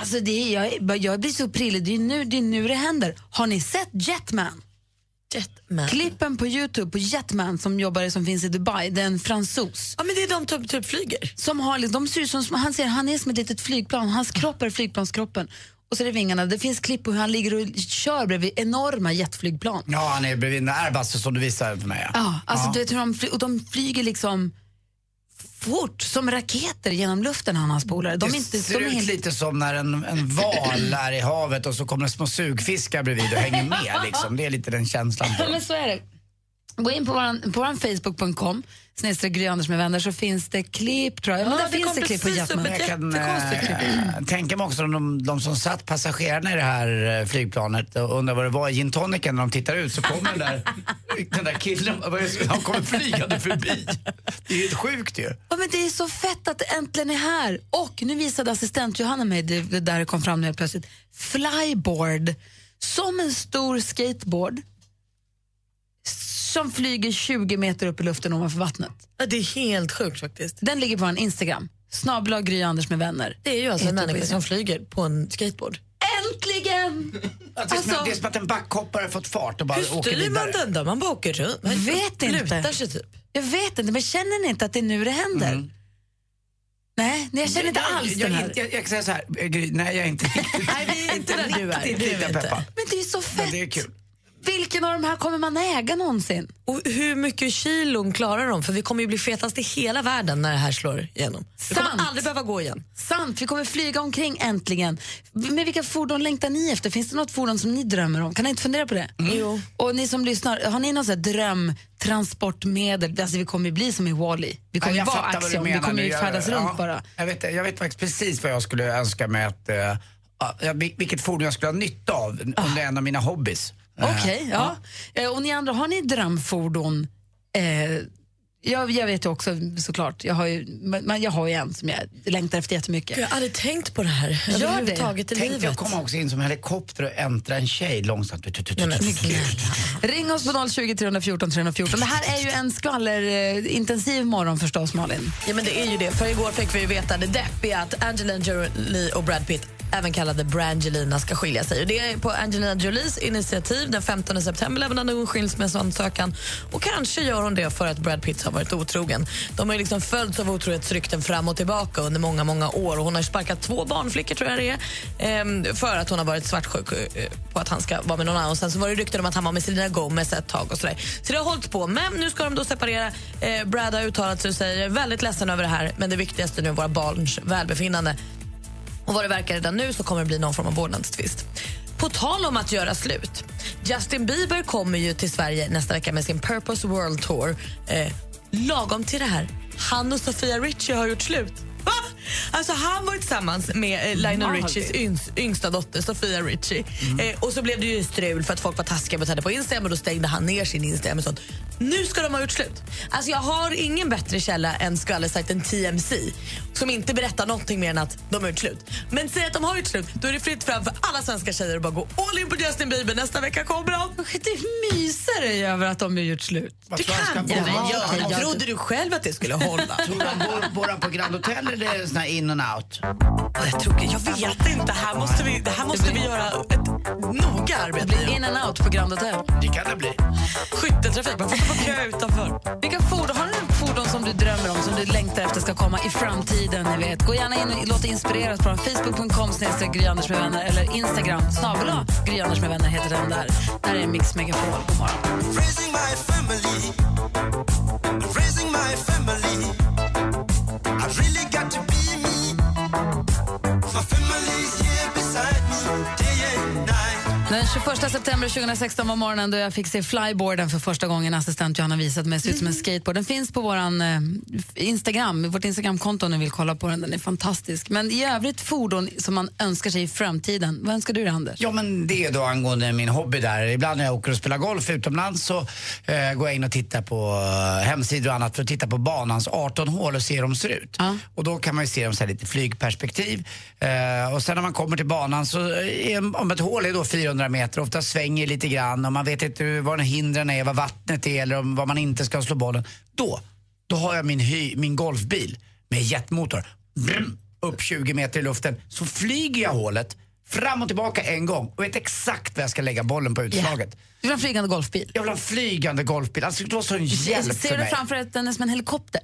Alltså det är, jag, jag blir så prillig, det är, nu, det är nu det händer. Har ni sett Jetman? Jetman. Klippen på Youtube på Jetman som jobbar som finns i Dubai, det är en fransos. Ja, men det är de som typ flyger. Som har, de ser som, han, ser, han är som ett litet flygplan, hans kropp är flygplanskroppen. Och så är det vingarna. Det finns klipp på hur han ligger och kör bredvid enorma jetflygplan. Ja, han är bredvid den Airbus som du visade för mig. Ja, alltså Ja. Du vet hur de, fly, och de flyger liksom fort som raketer genom luften han och hans polare. De det inte, ser de är ut helt, lite som när en, en val är i havet och så kommer små sugfiskar bredvid och hänger med. Liksom. Det är lite den känslan. <laughs> Ja, men så är det. Gå in på vår, på vår Facebook.com snedstreck Gry Anders med vänner så finns det klipp tror jag. Men Ja, där det finns det klipp på Jetman. Jag kan äh, tänka mig också de, de som satt passagerarna i det här eh, flygplanet och undrar vad det var i gin när de tittar ut så kommer den där, <laughs> den där killen, han kommer flygande förbi. Det är ju helt sjukt ju. Ja, men det är så fett att det äntligen är här. Och nu visade assistent Johanna mig, det, det där kom fram nu helt plötsligt, flyboard. Som en stor skateboard som flyger 20 meter upp i luften ovanför vattnet. Ja, det är helt sjukt faktiskt. Den ligger på en Instagram. Snabla Gry Anders med vänner. Det är ju alltså en människa som flyger på en skateboard. Äntligen! Är som, det är som att en backhoppare fått fart och bara Hur åker styr man vidare. den då? Man bara åker runt. Man Vet inte. lutar sig typ. Jag vet inte, men känner ni inte att det är nu det händer? Mm. Nej, nej, jag känner inte alls jag, den här. jag, jag kan säga så här, nej jag är inte riktigt, <laughs> Nej, vi är inte där <laughs> du är. Det är inte. Men det är så Men fett. det är kul. Vilken av de här kommer man äga någonsin? Och hur mycket kilon klarar de? För vi kommer ju bli fetast i hela världen när det här slår igenom. Vi kommer Sant. aldrig behöva gå igen. Sant, vi kommer flyga omkring äntligen. Men vilka fordon längtar ni efter? Finns det något fordon som ni drömmer om? Kan ni inte fundera på det? Jo. Och ni som lyssnar, har ni något så här drömtransportmedel? Alltså vi kommer ju bli som i Wall-E. Vi kommer Ja, ju jag vara Axiom, vi kommer ju Jag- färdas ja, runt bara. Jag vet, jag vet faktiskt precis vad jag skulle önska mig att, ja, vil- vilket fordon jag skulle ha nytta av om det är en av mina hobbys. Eh, Okej, ja. Eh, Och ni andra, har ni drömfordon? Eh, jag, jag vet ju också såklart, jag har ju, men jag har ju en som jag längtar efter jättemycket. Jag har aldrig tänkt på det här Gör det. överhuvudtaget i Tänk livet. att komma också in som helikopter och äntra en tjej långsamt. Ring oss på 020 314 314. Det här är ju en skvallerintensiv morgon förstås, Malin. Ja, men det är ju det. För igår fick vi ju veta det deppiga att Angelina Jolie och Brad Pitt även kallade Brangelina ska skilja sig. Och det är på Angelina Jolies initiativ. Den 15 september lämnade hon skilsmässoansökan. Och kanske gör hon det för att Brad Pitt har varit otrogen. De har liksom följts av otrohetsrykten fram och tillbaka under många, många år. Och hon har sparkat två barnflickor, tror jag det är, ehm, för att hon har varit svartsjuk eh, på att han ska vara med någon annan. Och sen så var det rykten om att han var med Selena Gomez ett tag och sådär. Så det har hållit på. Men nu ska de då separera. Eh, Brad har uttalat sig och säger väldigt ledsen över det här, men det viktigaste nu är våra barns välbefinnande. Och vad det verkar redan nu så kommer det bli någon form av vårdnadstvist. På tal om att göra slut. Justin Bieber kommer ju till Sverige nästa vecka med sin Purpose World Tour. Eh, lagom till det här, han och Sofia Richie har gjort slut. Va? Alltså han var tillsammans med eh, Lionel. Richies yngst, yngsta dotter Sofia Richie. Eh, och så blev det ju strul för att folk var taskiga mot henne på Instagram och då stängde han ner sin Instagram och sånt. Nu ska de ha gjort slut. Alltså jag har ingen bättre källa än skvallersajten TMC som inte berättar någonting mer än att de har gjort slut. Men säg att de har gjort slut, då är det fritt fram för alla svenska tjejer att bara gå all in på Justin Bieber. Nästa vecka kommer han. Det myser dig över att de har gjort slut. Kan Men Ja, jag, okej, jag- Trodde du själv att det skulle hålla? <laughs> Tror du han bor, bor han på Grand Hotel eller sån här in and out? Jag, tror, jag vet inte. Här måste vi, det här måste vi göra ett noga arbete Det blir in and out på Grand Hotel. Det kan det bli. Skytteltrafik, man får stå på kö utanför. Vilka fordon, har du en fordon som du drömmer om, som du längtar efter ska komma i framtiden? Ni vet. Gå gärna in och låt dig inspireras på facebook.com snedstreck Anders med vänner eller Instagram snabel Gry Anders med vänner heter den där. Det här är Mix Megapol. God morgon. Raising my family, raising my family. Den 21 september 2016 var morgonen då jag fick se flyboarden för första gången. Assistent Johanna visat mig. Ser ut som en skateboard. Den finns på våran, eh, Instagram, vårt Instagramkonto om ni vill kolla på den. Den är fantastisk. Men i övrigt fordon som man önskar sig i framtiden. Vad önskar du dig, Anders? Ja men det är då angående min hobby där. Ibland när jag åker och spelar golf utomlands så eh, går jag in och tittar på eh, hemsidor och annat för att titta på banans 18 hål och se hur de ser ut. Och då kan man ju se dem så här lite flygperspektiv. Eh, och sen när man kommer till banan så är, om ett hål är då 400 meter, ofta svänger lite grann och man vet inte var hindren är, var vattnet är eller om, var man inte ska slå bollen. Då, då har jag min, hy, min golfbil med jetmotor. Brum, upp 20 meter i luften så flyger jag hålet fram och tillbaka en gång och vet exakt var jag ska lägga bollen på utslaget. Du vill ha en flygande golfbil? Jag vill ha en flygande golfbil. Alltså det var sån hjälp Ser för du mig. framför dig att den är som en helikopter?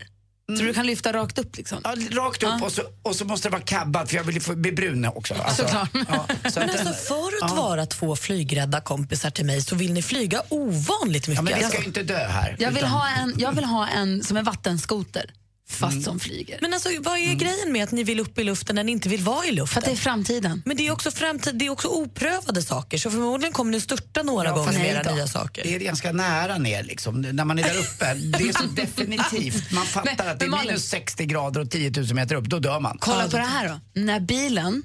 Så du kan lyfta rakt upp liksom? Ja, rakt upp och, så, och så måste det vara cabbad för jag vill ju få bli brun också. Alltså, Såklart. Ja, så Men alltså för att ja. vara två flygrädda kompisar till mig så vill ni flyga ovanligt mycket. Ja, men vi ska alltså. ju inte dö här. Jag vill, utan- ha en, jag vill ha en som en vattenskoter. Fast som flyger. Men alltså, vad är grejen med att ni vill upp i luften när ni inte vill vara i luften? För att det är framtiden. Men det är också framtid, det är också oprövade saker så förmodligen kommer ni störta några gånger fast med era nya saker. Det är ganska nära ner liksom, när man är där uppe. Det är så <laughs> definitivt. Man fattar Men- att det är minus 60 grader och 10 000 meter upp, då dör man. Kolla på det här då. När bilen,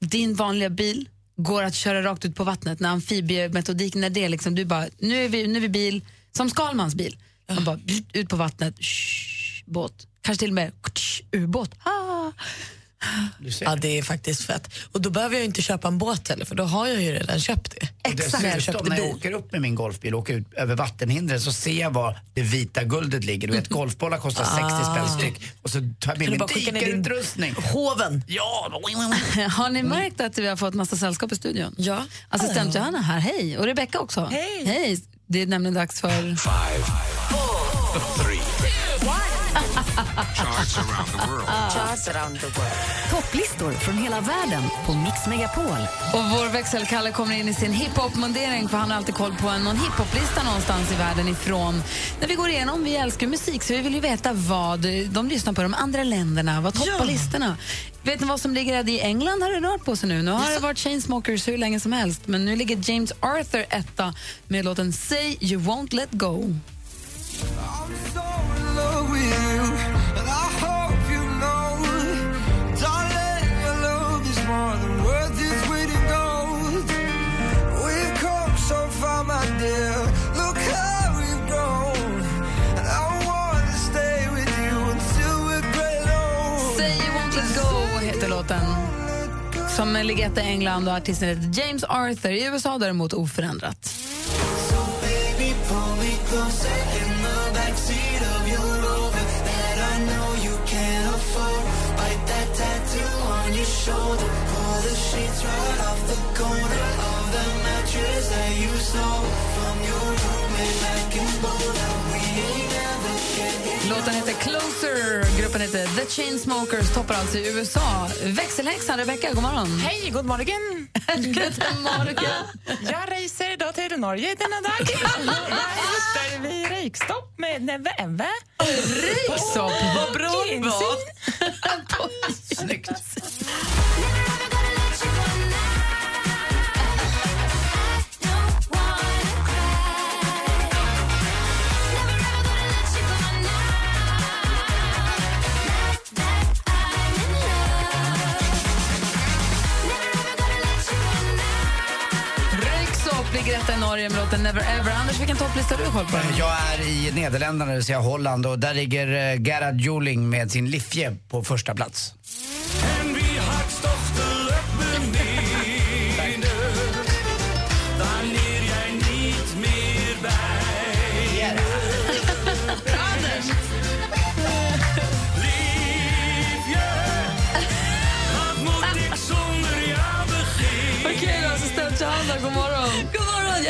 din vanliga bil, går att köra rakt ut på vattnet, när amfibiemetodiken, när det är liksom, du bara, nu är vi, nu är vi bil, som Skalmans bil. Man bara, ut på vattnet, shh, båt, kanske till och med ubåt. Ah. Ja, det är faktiskt fett. Och då behöver jag inte köpa en båt heller för då har jag ju redan köpt det. Och dessutom när jag åker upp med min golfbil och åker ut över vattenhindren så ser jag var det vita guldet ligger. Du vet golfbollar kostar 60 spänn styck och så tar jag med din- dikerutrustning. Hoven! Ja! <laughs> Har ni märkt att vi har fått massa sällskap i studion? Ja. Assistent Johanna här, hej. Och Rebecca också. Hej. Hej. Det är nämligen dags för... Charts around the world. Charts around the world. Topplistor från hela världen på Mix Megapol. Och vår växelkalle kommer in i sin hiphop-mundering för han har alltid koll på en, någon hiphop-lista någonstans i världen ifrån. När vi går igenom, vi älskar musik så vi vill ju veta vad de lyssnar på i de andra länderna, vad toppar Ja. listorna. Vet ni vad som ligger i England har det rört på sig nu. Nu har det varit Chainsmokers hur länge som helst men nu ligger James Arthur etta med låten Say You Won't Let Go. love more than worth its weight in gold. We've come so far, my dear. Look how we've grown, I want to stay with you until we're great old. Say You Won't Let Go heter låten. Som ligger etta i England och artisten heter James Arthur. I USA däremot oförändrat. Baby, pull me closer in the backseat of your Rover that I know you can't afford. Bite that tattoo on your shoulder. Sheets right off the corner of the mattress that you stole from your roommate back in Boulder. We ain't never getting Låten heter Closer, gruppen heter The Chainsmokers, toppar alltså i USA. Växelhäxan Rebecca, god morgon. Hej, god morgon. <laughs> God morgon. Jag reser idag till Norge denna dag. <laughs> Där hittar vi rökstopp med Neve Eve. Röyksopp? Vad bra det var. <laughs> Snyggt. Ligger etta i Norge med låten Never Ever. Anders, vilken topplista har du koll på? Eh, jag är i Nederländerna, det vill säga Holland, och där ligger eh, Gerhard Joling med sin Liffje på första plats.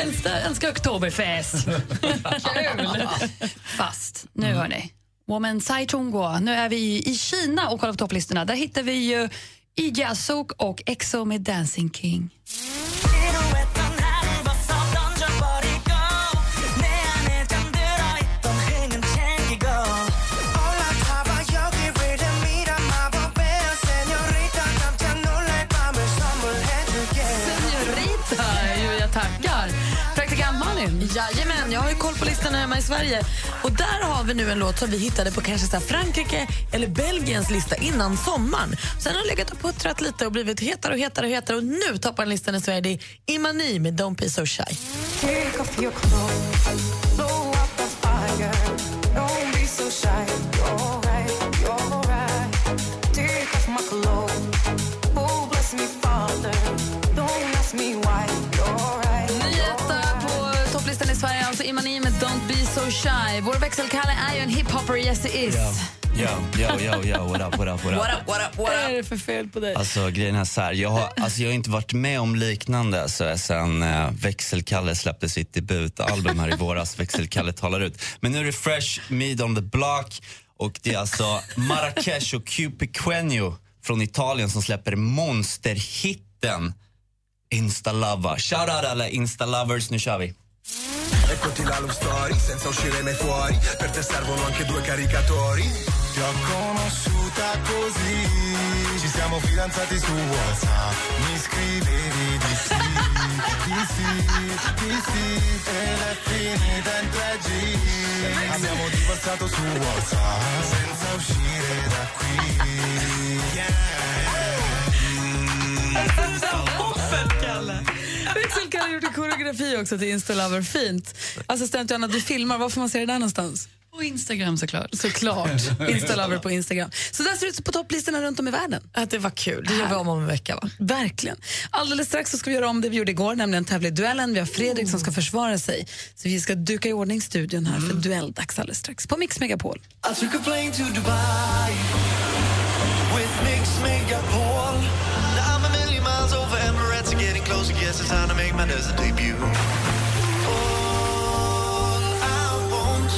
Älskar, älskar Oktoberfest. <laughs> Kul! Fast, nu hörni. Woman Sai Chungwa. Nu är vi i Kina och kollar på topplistorna. Där hittar vi ju Iji Asuk och EXO med Dancing King. Jajamän, jag har ju koll på listan hemma i Sverige. Och där har vi nu en låt som vi hittade på kanske så här Frankrike eller Belgiens lista innan sommaren. Sen har den legat och puttrat lite och blivit hetare och hetare och hetare och nu toppar den listan i Sverige. Det är Imani med Don't be so shy. Take Don't be so shy. Vår växelkalle är ju en hiphopper, yes it is. Yo, yo, yo, yo, what up, what up, what up? What up, what up, what Vad up? är det för fel på dig? Alltså grejen är så här, jag har, alltså, jag har inte varit med om liknande så, sen eh, Växelkalle släppte sitt debutalbum här i våras, Växelkalle talar ut. Men nu är det Fresh Meat on the Block och det är alltså Marrakesh och Cupiquenio från Italien som släpper monsterhitten Instalava. Shoutout alla Instalovers, nu kör vi. Eccoti la love story, senza uscire mai fuori. Per te servono anche due caricatori. Ti ho così, ci siamo fidanzati su WhatsApp. Mi scrivevi di sì, di sì, di sì, e l'è finita in 3G. Abbiamo divorziato su WhatsApp senza uscire da <laughs> Växelkalle har gjort en koreografi också till Instalover. Fint. Assistent Johanna, du filmar. Var får man se det där någonstans? På Instagram såklart. Såklart. <laughs> Instalover på Instagram. Så där ser det ut på topplistorna runt om i världen. Att det var kul. Det gör vi om om en vecka va? Verkligen. Alldeles strax så ska vi göra om det vi gjorde igår, nämligen tävla i duellen. Vi har Fredrik som ska försvara sig. Så vi ska duka i ordning studion här för duelldags alldeles strax på Mix Megapol. I took a plane to Dubai with Mix Megapol. It's time to make my desert debut. All I want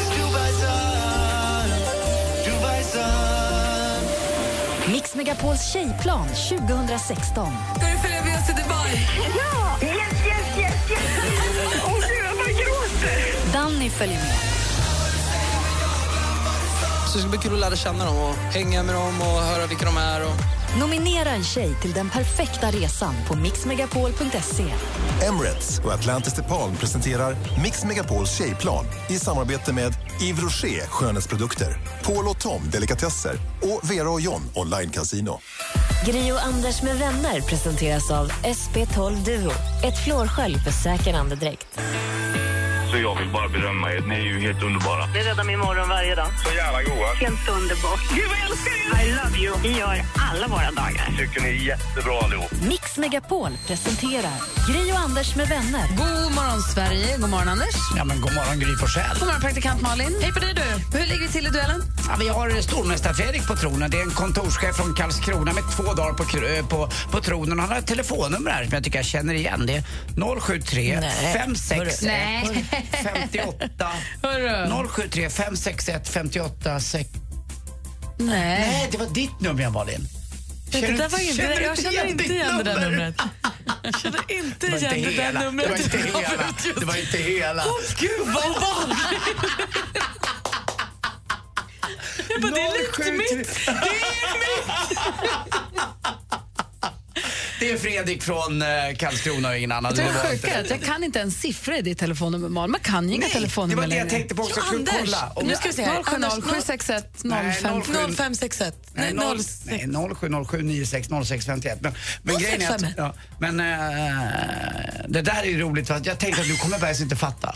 is Dubai sun, Dubai sun. Mix Megapols tjejplan 2016. Ska du följa med oss till Dubai? Ja! Yes, yes, yes, yes! Åh gud, jag bara gråter! Danny följer med. Så det ska bli kul att lära känna dem och hänga med dem och höra vilka de är. Och... Nominera en tjej till den perfekta resan på mixmegapol.se. Emirates och Atlantis DePaul presenterar Mix Megapols tjejplan i samarbete med Yves Rocher skönhetsprodukter, Paul och Tom delikatesser och Vera och John online casino. Gri och Anders med vänner presenteras av SP12 Duo. Ett flårskölj för säker andedräkt. Så jag vill bara berömma er. Ni är ju helt underbara. Det räddar min morgon varje dag. Så jävla goa. Helt underbart. Gud, vad jag älskar er! I love you. Vi gör alla våra dagar. Tycker ni är jättebra allihop. Mix Megapol presenterar Gri och Anders med vänner. God morgon, Sverige. God morgon, Anders. Ja, men god morgon Gry Forssell. God morgon, praktikant Malin. Hej på dig, du. Hur ligger vi till i duellen? Ja, vi har stormästar-Fredrik på tronen. Det är en kontorschef från Karlskrona med två dagar på, på, på tronen. Han har ett telefonnummer här som jag tycker jag känner igen. Det är 073 Nej. 561 Nej. 58 Hörru. 073 561 58 6... Nej. Nej, det var ditt nummer, Malin. Det Känner- där var inte, känner jag känner inte igen det där numret. Jag känner <laughs> inte Det igen det där hela. numret. Det var inte <laughs> hela. Det var inte hela. Åh gud, vad <laughs> var det? Det är lite mitt. Det är mitt. Det är Fredrik från eh, Karlskrona och ingen annan. Det är sjuka att jag kan inte ens siffror i ditt telefonnummer, Malin. Man kan ju inga Det telefonnummer var det jag längre. tänkte på också. Jo, Skulle Anders, kolla om nu jag- ska vi se här. 070 Anders, 761 Nej, 05 07. 0561. Nej, Nej, 0, 06. nej 0707 96 06 51. Men, men grejen är att, 065. ja, men eh, det där är ju roligt för att jag tänkte att du kommer Bergs inte fatta.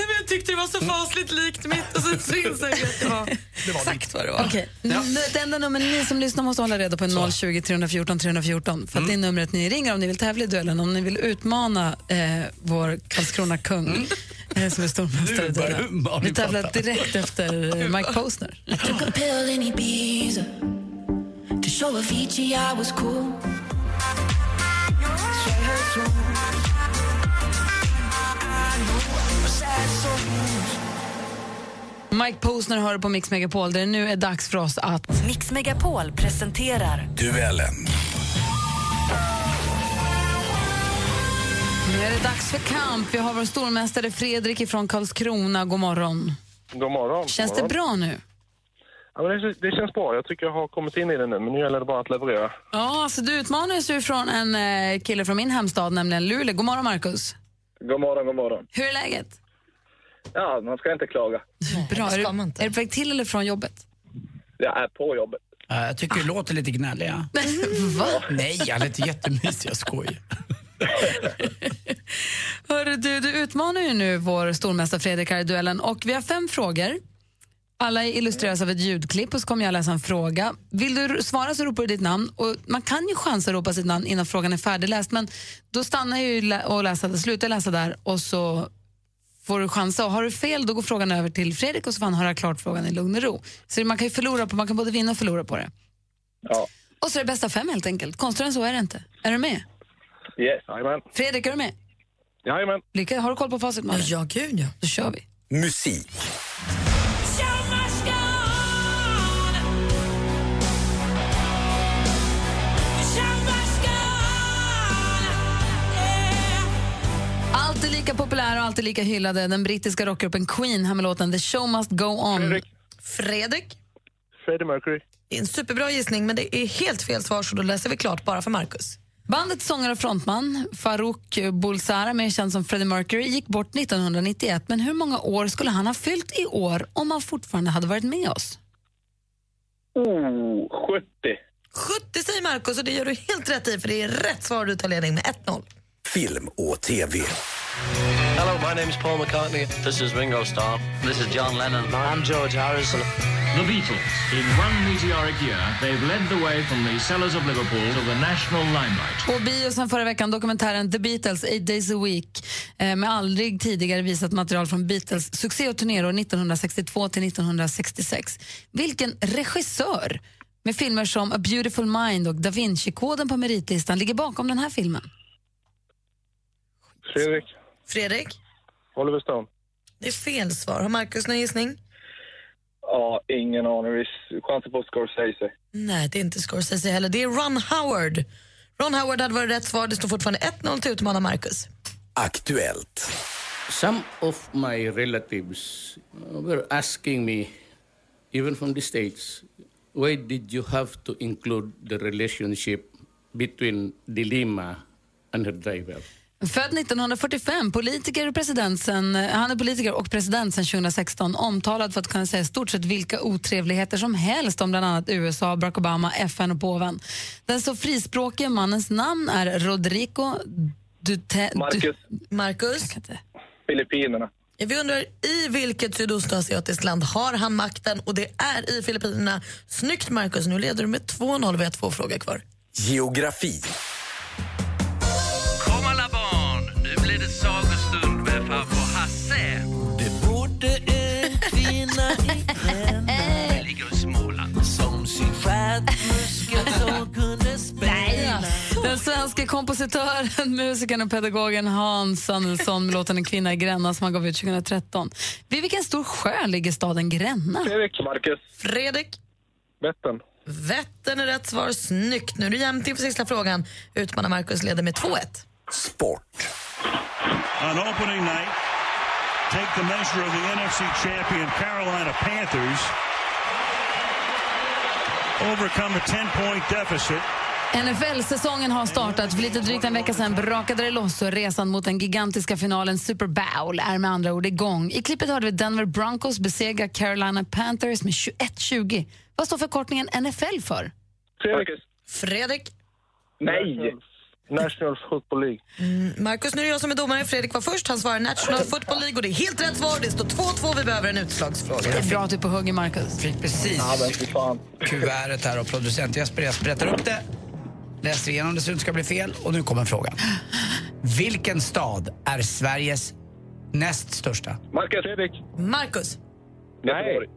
Nej, men Jag tyckte det var så fasligt likt mitt och så <laughs> så insåg jag att det var Det var exakt vad det var. Okej, N- det enda nummer ni som lyssnar måste hålla reda på är 020 314 314 för att det är numret ni ringer om ni vill tävla i duellen, om ni vill utmana eh, vår Karlskrona-kung eh, som är stormästare i duellen. Vi tävlar direkt efter eh, Mike Posner. Mike Posner hör på Mix Megapol där det nu är dags för oss att... Mix Megapol presenterar Duellen. Nu är det dags för kamp. Vi har vår stormästare Fredrik från Karlskrona. God morgon. God morgon. Känns god det morgon. bra nu? Ja, men det, det känns bra. Jag tycker jag har kommit in i det nu, men nu gäller det bara att leverera. Ja, alltså du utmanas ju från en eh, kille från min hemstad, nämligen Luleå. God morgon, Markus. God morgon, god morgon. Hur är läget? Ja, man ska inte klaga. Bra. Är du, är du på väg till eller från jobbet? Jag är på jobbet. Ja, jag tycker du låter lite gnällig. <laughs> Va? Nej, jag är inte jättemysig. Jag skojar. <laughs> Hörru, du, du utmanar ju nu vår stormästare Fredrik här i duellen och vi har fem frågor. Alla illustreras av ett ljudklipp och så kommer jag läsa en fråga. Vill du svara så ropar du ditt namn. Och man kan ju chansa att ropa sitt namn innan frågan är färdigläst men då stannar jag ju lä- och läsa, slutar läsa där och så får du chansa. Och har du fel då går frågan över till Fredrik och så får han höra klart frågan i lugn och ro. Så man kan ju förlora på, man kan både vinna och förlora på det. Ja. Och så är det bästa fem helt enkelt. Konstigare än så är det inte. Är du med? Yes. Jajamän. Fredrik, är du med? Jajamän. Lycka, har du koll på facit Malin? Ja, gud ja. Då kör vi. Musik. Alltid lika populär och alltid lika hyllade. Den brittiska rockgruppen Queen har med låten The show must go on. Fredrik. Fredrik? Freddie Mercury. Det är en superbra gissning, men det är helt fel svar så då läser vi klart bara för Marcus. Bandets sångare och frontman Farouk Bulsara, mer känd som Freddie Mercury, gick bort 1991. Men hur många år skulle han ha fyllt i år om han fortfarande hade varit med oss? Oh, 70. 70 säger Marcus och det gör du helt rätt i för det är rätt svar du tar ledning med 1-0. Film och TV. Hello, my name is Paul McCartney. This is Ringo Starr. This is John Lennon. I'm George Harrison. The Beatles. In one meteoric year, they've led the way from the cellars of Liverpool to the national limelight. På bio sen förra veckan dokumentären The Beatles, Eight Days a Week eh, med aldrig tidigare visat material från Beatles succé och turnéår 1962 till 1966. Vilken regissör med filmer som A Beautiful Mind och Da Vinci-koden på meritlistan ligger bakom den här filmen? Fredrik. Fredrik, Oliver Stone. det är fel svar. Har Marcus någon gissning? Ja, ingen aning. Vi chansar på Scorsese. Nej, det är inte Scorsese heller. Det är Ron Howard. Ron Howard hade varit rätt svar. Det står fortfarande 1-0 till utmanar Marcus. Aktuellt. Some of my relatives were asking me, even from the States, why did you have to include the relationship between Dilima and her driver? Född 1945, politiker och president sen, han är politiker och president sedan 2016. Omtalad för att kunna säga stort sett vilka otrevligheter som helst om bland annat USA, Barack Obama, FN och påven. Den så frispråkiga mannens namn är Rodrigo Duterte... Marcus. Marcus? Filippinerna. Vi undrar i vilket sydostasiatiskt land har han makten och det är i Filippinerna. Snyggt Marcus, nu leder du med 2-0 vi har två frågor kvar. Geografi. Svenska kompositören, <laughs> musikern och pedagogen Hans Samuelsson med låten En kvinna i Gränna som han gav ut 2013. Vid vilken stor sjö ligger staden Gränna? Fredrik. Marcus. Fredrik, Vättern. Vättern är rätt svar. Snyggt. Nu är det jämnt inför sista frågan. Utmanar Marcus leder med 2-1. Sport. On opening night, take the measure of the NFC champion Carolina Panthers. Overcome a 10-point deficit. NFL-säsongen har startat. För lite drygt en vecka sedan brakade det loss och resan mot den gigantiska finalen Super Bowl är med andra ord igång. I klippet hörde vi Denver Broncos besegra Carolina Panthers med 21-20. Vad står förkortningen NFL för? Fredrik. Fredrik. Nej. National Football League. Mm, Marcus, nu är det jag som är domare. Fredrik var först. Han svarar National Football League och det är helt rätt svar. Det står 2-2. Vi behöver en utslagsfråga. Det är bra att du är på hugget, Marcus. Fick precis Ja, kuvertet här och producent Jesper Jesper berättar upp det. Läser igenom det så det inte ska bli fel och nu kommer frågan. Vilken stad är Sveriges näst största? Marcus. Fredrik. Marcus. Nej.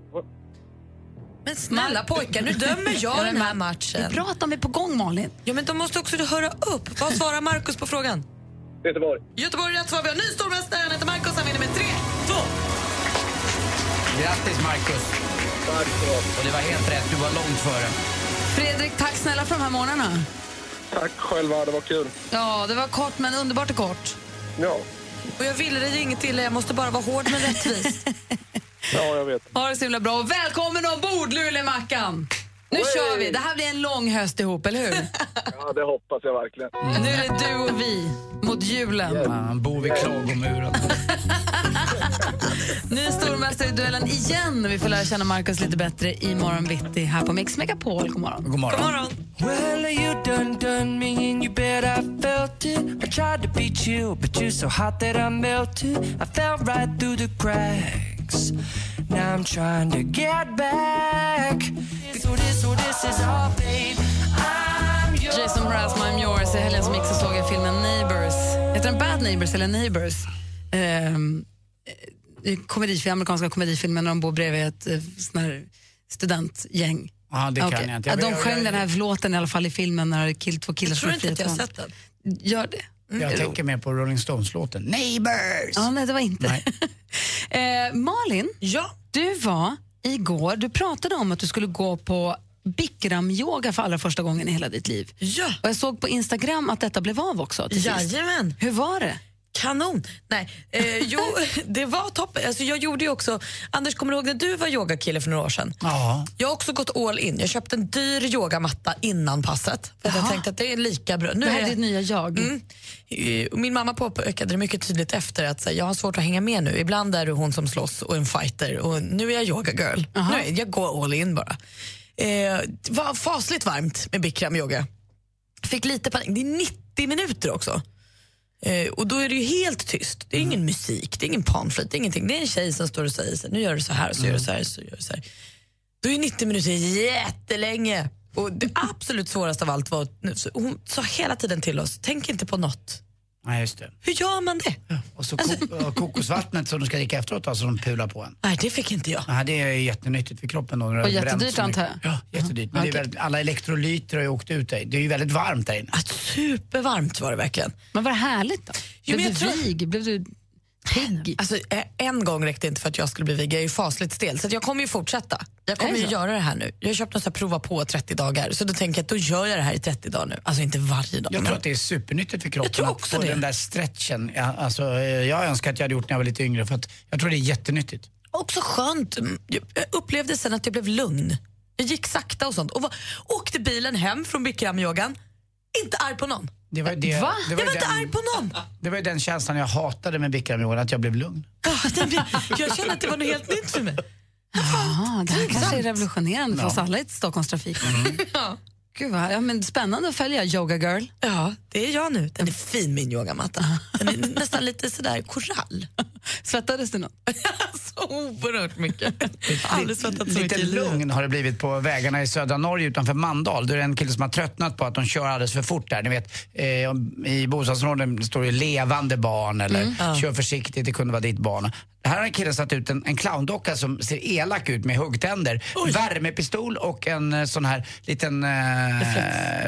Men snälla pojkar, nu dömer jag den här matchen. Det är bra att de är på gång, Malin. Ja, men de måste också höra upp. Vad svarar Marcus på frågan? Göteborg. Göteborg är rätt svar. Vi har ny stormästare. Han heter Marcus. Han vinner med 3, 2. Grattis Marcus. Tack Och det var helt rätt, du var långt före. Fredrik, tack snälla för de här morgnarna. Tack själva, det var kul. Ja, det var kort men underbart och kort. Ja, Och jag ville dig inget illa. Jag måste bara vara hård men rättvis. <laughs> ja jag vet. Ha det så himla bra välkommen ombord Luleåmackan! Nu Wey! kör vi! Det här blir en lång höst ihop, eller hur? <laughs> Ja, det hoppas jag verkligen. Nu är det du och vi mot julen. Han bor vid klagomuren. <laughs> Ny stormästare i duellen igen. Vi får lära känna Marcus lite bättre i morgon bitti här på Mix Megapol. God morgon. God morgon. God morgon. Well, you done done me and you bet I felt it. I tried to beat you, but you're so hot that I melted. I fell right through the cracks. Now I'm trying to get back. So this, so this is all, babe. I'm yours. Jason Mraz, I'm yours. I helgen som gick så såg jag filmen Neighbours. Heter den Bad Neighbours eller Neighbours? Ehm, eh, komedifilm, amerikanska komedifilmer när de bor bredvid ett eh, sån här studentgäng. Ja, det kan Okej. jag inte. Ja, Jag- de jag- sjöng jag- den här låten i alla fall i filmen när kill, två killar Jag som tror inte att jag har sett den. Gör det. Jag tänker mer på Rolling Stones-låten. Neighbors! Ja, nej, det var inte. <laughs> eh, Malin, ja? Du var igår, du pratade om att du skulle gå på Bikram-yoga för allra första gången i hela ditt liv. Ja. Och jag såg på Instagram att detta blev av också. till sist. Hur var det? Kanon! Nej, eh, jo, <laughs> det var toppen. Alltså, jag gjorde ju också... Anders, kommer du ihåg när du var yogakille för några år sedan? Ja. Jag har också gått all in. Jag köpte en dyr yogamatta innan passet. För att jag tänkte att det är lika bra. Det här är ditt nya jag. Mm. Eh, Min mamma påpekade det mycket tydligt efter att här, jag har svårt att hänga med nu. Ibland är du hon som slåss och en fighter och nu är jag yoga girl. Nu är, jag går all in bara. Eh, det var fasligt varmt med bikram yoga. Fick lite panik. Det är 90 minuter också. Eh, och då är det ju helt tyst. Det är ingen musik, det är ingen panflöjt, ingenting. Det är en tjej som står och säger så här, nu gör du så här, så gör du så här, så gör du så här. Då är 90 minuter jättelänge. Och det absolut svåraste av allt var att hon sa hela tiden till oss, tänk inte på något. Nej, just det. Hur gör man det? Och så ko- och kokosvattnet som du ska dricka efteråt som de pular på en. Nej, det fick inte jag. Nej, det är jättenyttigt för kroppen. Då, Och jättedyrt, antar jag? Ja, jättedyrt. Men det är väldigt, alla elektrolyter har ju åkt ut där. Det är ju väldigt varmt där inne. Supervarmt var det verkligen. Men var det härligt då? Jo, Blev men du tror- vig? Blev du pigg? Alltså, eh, en gång räckte inte för att jag skulle bli vegan. Jag är ju fasligt stel. Så att jag kommer ju fortsätta. Jag kommer det ju göra det här nu. Jag har köpt något så här prova på 30 dagar. Så då tänker jag att då gör jag det här i 30 dagar nu. Alltså inte varje dag. Jag men- tror att det är supernyttigt för kroppen tror att också få det. den där stretchen. Ja, alltså, eh, jag önskar att jag hade gjort när jag var lite yngre för att jag tror det är jättenyttigt. Också skönt. Mm, Jag upplevde sen att jag blev lugn. Jag gick sakta och sånt. Och var, åkte bilen hem från bikramyogan. Inte arg på någon. Det var, det, Va? Det var, jag var inte arg på någon. det var ju den känslan jag hatade med bikramyogan, att jag blev lugn. Ja, <laughs> Jag kände att det var något helt nytt för mig. Jaha, det här kanske är revolutionerande för Ja. oss alla i Stockholmstrafiken. <laughs> Ja. Gud vad, ja, men spännande att följa Yoga Girl. Ja, det är jag nu. Den är fin min yogamatta. Den är <laughs> nästan lite sådär korall. Svettades du något? <laughs> så oerhört mycket. <laughs> Jag har aldrig svettats så Lite mycket lugn har det blivit på vägarna i södra Norge utanför Mandal. Då är det en kille som har tröttnat på att de kör alldeles för fort där. Ni vet, eh, i bostadsområden står det levande barn eller Mm. Kör försiktigt, det kunde vara ditt barn. Här har en kille satt ut en, en clowndocka som ser elak ut med huggtänder, värmepistol och en eh, sån här liten eh,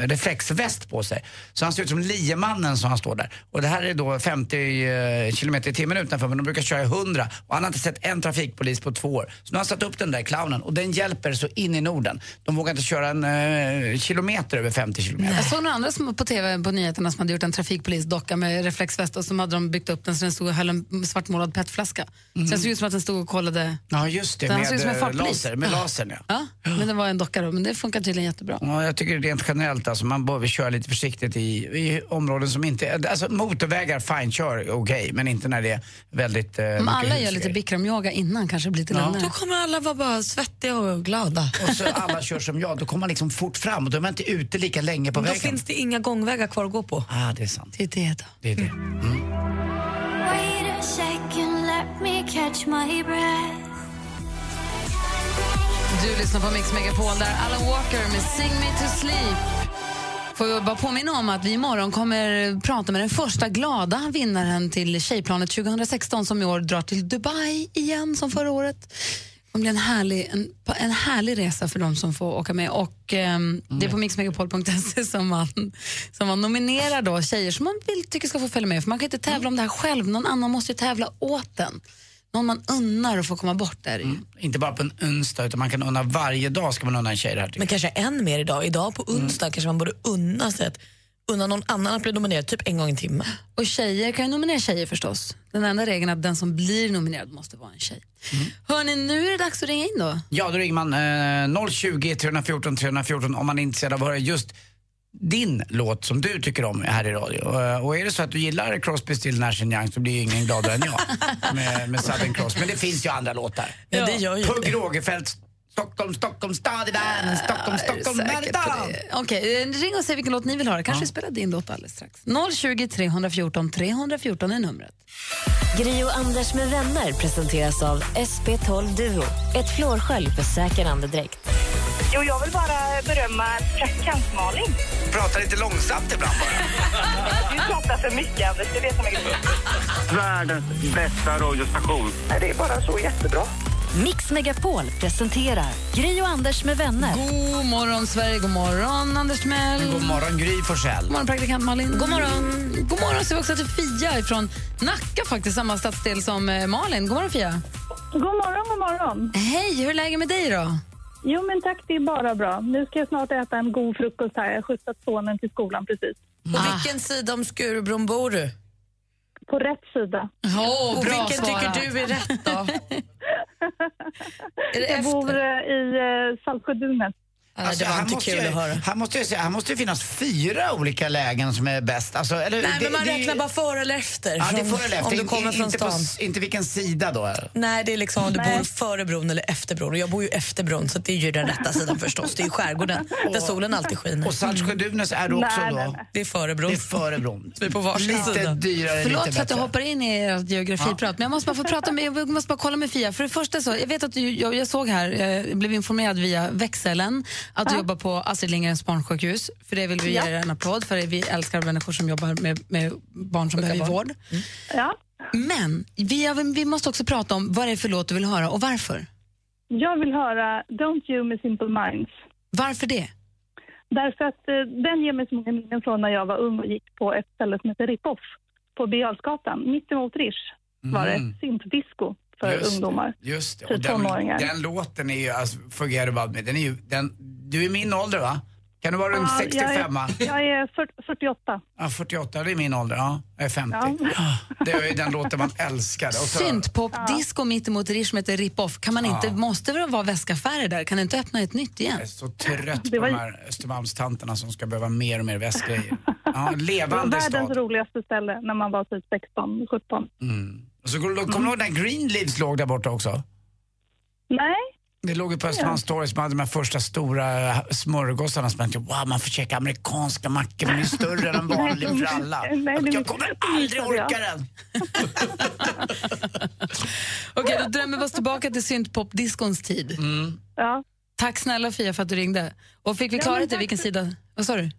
reflexväst på sig. Så han ser ut som liemannen som han står där. Och det här är då 50 eh, kilometer i timmen utanför men de brukar köra i 100 och han har inte sett en trafikpolis på två år. Så nu har han satt upp den där clownen och den hjälper så in i Norden. De vågar inte köra en eh, kilometer över 50 kilometer. Jag såg några andra som, på TV på nyheterna som hade gjort en trafikpolisdocka med reflexväst och som hade de byggt upp den så den stod och höll en svartmålad petflaska. Så det såg ut som att den stod och kollade. Ja just det, Den med som en eh, laser. Med Ja. lasern ja. Ja, men det var en docka då, men det funkar tydligen jättebra. Ja, jag tycker rent generellt alltså, man behöver köra lite försiktigt i, i områden som inte... Alltså motorvägar, fine, kör okej, men inte när det är väldigt... Eh, Om mycket alla gör lite bikramyoga innan kanske det blir lite Ja. lugnare. Då kommer alla vara bara svettiga och glada. Och så alla kör som jag, då kommer man liksom fort fram och då är man inte ute lika länge på Då vägen. finns det inga gångvägar kvar att gå på. Ah, det är sant. Det är det då. Det är det. Wait catch my breath. Du lyssnar på Mix Megapol där Alan Walker med Sing Me To Sleep. Får jag bara påminna om att vi imorgon kommer prata med den första glada vinnaren till Tjejplanet 2016 som i år drar till Dubai igen som förra året. Det kommer bli en härlig, en, en härlig resa för de som får åka med. Och ehm, Det är på mixmegapol.se som man, som man nominerar då tjejer som man vill, tycker ska få följa med. För Man kan inte tävla om det här själv, någon annan måste ju tävla åt en. Någon man unnar att få komma bort där. Mm. Inte bara på en onsdag, utan man kan unna varje dag ska man unna en tjej det här. Men kanske än mer idag. Idag på onsdag kanske man borde unna sig att unna någon annan att bli nominerad typ en gång i timmen. Och tjejer kan ju nominera tjejer förstås. Den enda regeln är att den som blir nominerad måste vara en tjej. Hörni, nu är det dags att ringa in då. Ja, då ringer man eh, 020 314 314 om man är intresserad av att höra just din låt som du tycker om här i radio. Eh, Och är det så att du gillar Crosby, Still, Nash Young så blir ju ingen gladare än jag <laughs> med, med Southern Cross. Men det finns ju andra låtar. Ja, det gör ju Pugh. Rogefeldt, Stockholm, Stockholm, stad i världen, Stockholm, Stockholm, världen. Okej, eh, ring och säg vilken låt ni vill höra. Kanske vi spelar din låt alldeles strax. 020 314 314 är numret. Gri och Anders med vänner presenteras av SP12 Duo. Ett flårskölj för säker andedräkt. Jo, jag vill bara berömma praktikant Malin. Prata lite långsamt ibland bara. <laughs> Du pratar för mycket, Anders. Det vet jag mycket Världens bästa radiostation. Nej, Det är bara så jättebra. Mix Megapol presenterar Gri och Anders med vänner. God morgon, Sverige. God morgon, Anders Timell. God morgon Gry Forssell. God morgon, praktikant Malin. God morgon. God morgon säger vi också till Fia från Nacka, faktiskt samma stadsdel som eh, Malin. God morgon, Fia. God morgon, god morgon. Hej, hur är läget med dig då? Jo, men tack. Det är bara bra. Nu ska jag snart äta en god frukost här. Jag har skjutsat sonen till skolan precis. På vilken sida om Skurubron bor du? På rätt sida. Oh, och bra vilken svarat. tycker du är rätt då? är det Jag bor efter? eh, i eh, Saltsjödunet. Alltså, det var inte måste kul ju- att höra. Här måste, jag säga, här måste det finnas fyra olika lägen som är bäst. Alltså, eller, Nej, det- men man det räknar bara före eller efter. Ja, det är före eller efter. Om du kommer från inte, på, stan. s- inte vilken sida då. Nej, det är liksom om du bor före bron eller efter bron. Och jag bor ju efter bron, så det är ju den rätta sidan förstås. Det är ju skärgården, <laughs> där solen alltid skiner. Och Saltsjödunäs är du också Nej, då? nej, nej. Det är före bron. Det är före bron. <laughs> Vi är på varsin lite sida. dyrare, Förlåt lite för att jag hoppar in i ert geografiprat, men jag måste bara få prata med, jag måste bara kolla med Fia. För det första så, jag vet att du, jag, jag såg här, eh, jag blev informerad via växeln att du jobbar på Astrid Lindgrens barnsjukhus. För det vill vi Ja. ge er en applåd för, vi älskar människor som jobbar med, med barn som behöver vård. Ja. Men vi, har- vi måste också prata om vad det är för låt du vill höra och varför. Jag vill höra Don't You med Simple Minds. Varför det? Därför att eh, den ger mig så många minnen från när jag var ung och gick på ett ställe som heter Rip-Off på Birger Jarlsgatan. Mittemot Rish var det Mm. ett syntdisco för Just ungdomar. Just det. För Och den, tonåringar. den låten är ju, alltså, Forget about me, den är ju, den, du är min ålder va? Kan du vara runt Ja, 65? va? Jag är, jag är 40, 48. Ja, 48, det är min ålder. Ja, jag är 50. Ja. Det är ju den låten man älskar. Så- Syntpop-disco mittemot Rish som heter Rip-Off. Kan man inte, Ja. måste det vara väskaffärer där? Kan du inte öppna ett nytt igen? Jag är så trött på var de ju- här Östermalmstanterna som ska behöva mer och mer västgrejer. Ja, <laughs> Det var levande världens stad. roligaste ställe när man var typ 16, 17. Mm. Och så kommer du ihåg när Greenleaves låg där borta också? Nej, Det låg ju på Östermalmstorget som hade de här första stora smörgåsarna som man tänkte, wow man får käka amerikanska mackor, de är större än en vanlig för alla. Nej, det- Jag kommer aldrig orka den. <laughs> Okej, då drömmer vi oss tillbaka till syntpop-discons tid. Mm. Ja. Tack snälla Fia för att du ringde. Och fick vi klarhet i vilken sida? Vad sa du?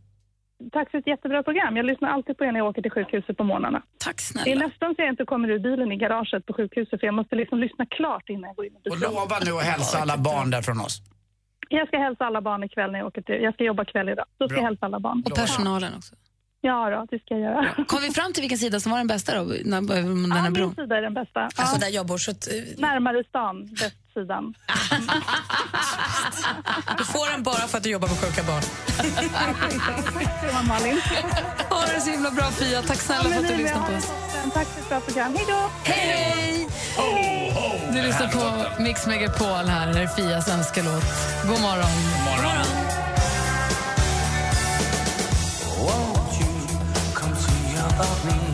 Tack för ett jättebra program. Jag lyssnar alltid på er när jag åker till sjukhuset på morgnarna. Tack Det är snälla. nästan så jag inte kommer ur bilen i garaget på sjukhuset för jag måste liksom lyssna klart innan jag går in i Och bilen. lova nu att hälsa alla barn där från oss. Jag ska hälsa alla barn ikväll när jag åker till... Jag ska jobba kväll idag. Då ska Bra. jag hälsa alla barn. Och personalen också. Ja, då, det ska jag göra. <laughs> Kom vi fram till vilken sida som var den bästa då? När, den Ja, här min bron? sida är den bästa. Ja, Alltså där jag bor, så att, eh, närmare stan, västsidan. du får den bara för att du jobbar med sjuka barn. Ha det så himla bra Fia. Tack snälla för att du lyssnade på oss. Tack för ett bra program. Hej då! Hej! Du lyssnar på Mix Megapol här. Är Fias önskelåt. God morgon. God morgon. Du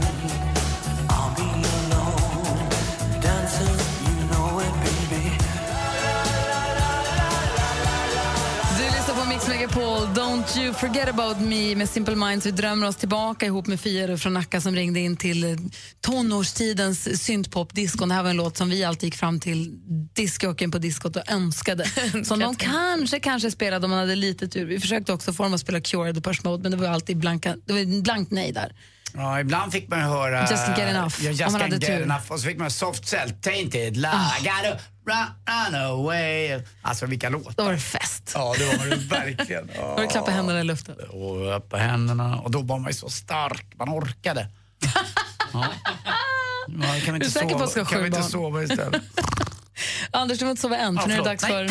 Megapol. Don't you forget about me med Simple Minds. Vi drömmer oss tillbaka ihop med Fia från Nacka som ringde in till tonårstidens syntpop-disco. Det här var en låt som vi alltid gick fram till discjockeyn på diskot och önskade. <laughs> Som de kanske, kanske spelade om man hade lite tur. Vi försökte också få dem att spela Cure, Depeche Mode, men det var alltid blanka, det var blankt nej där. Ja, ibland fick man höra... Just get enough, Ja, om just man can't hade get tur. Ah. enough. Och så fick man Soft Cell, Tainted, La, gotta run, away. Alltså vilka låtar. Då var det fest. Ja, det var det verkligen. Då var det klappa händerna i luften. Och upp på händerna. Och då var man ju så stark, man orkade. <laughs> Ja. Ja, kan vi Du är inte säker på att ska ha kan vi inte sova istället? <laughs> Anders, du får inte sova än, för Ja, nu är det dags för...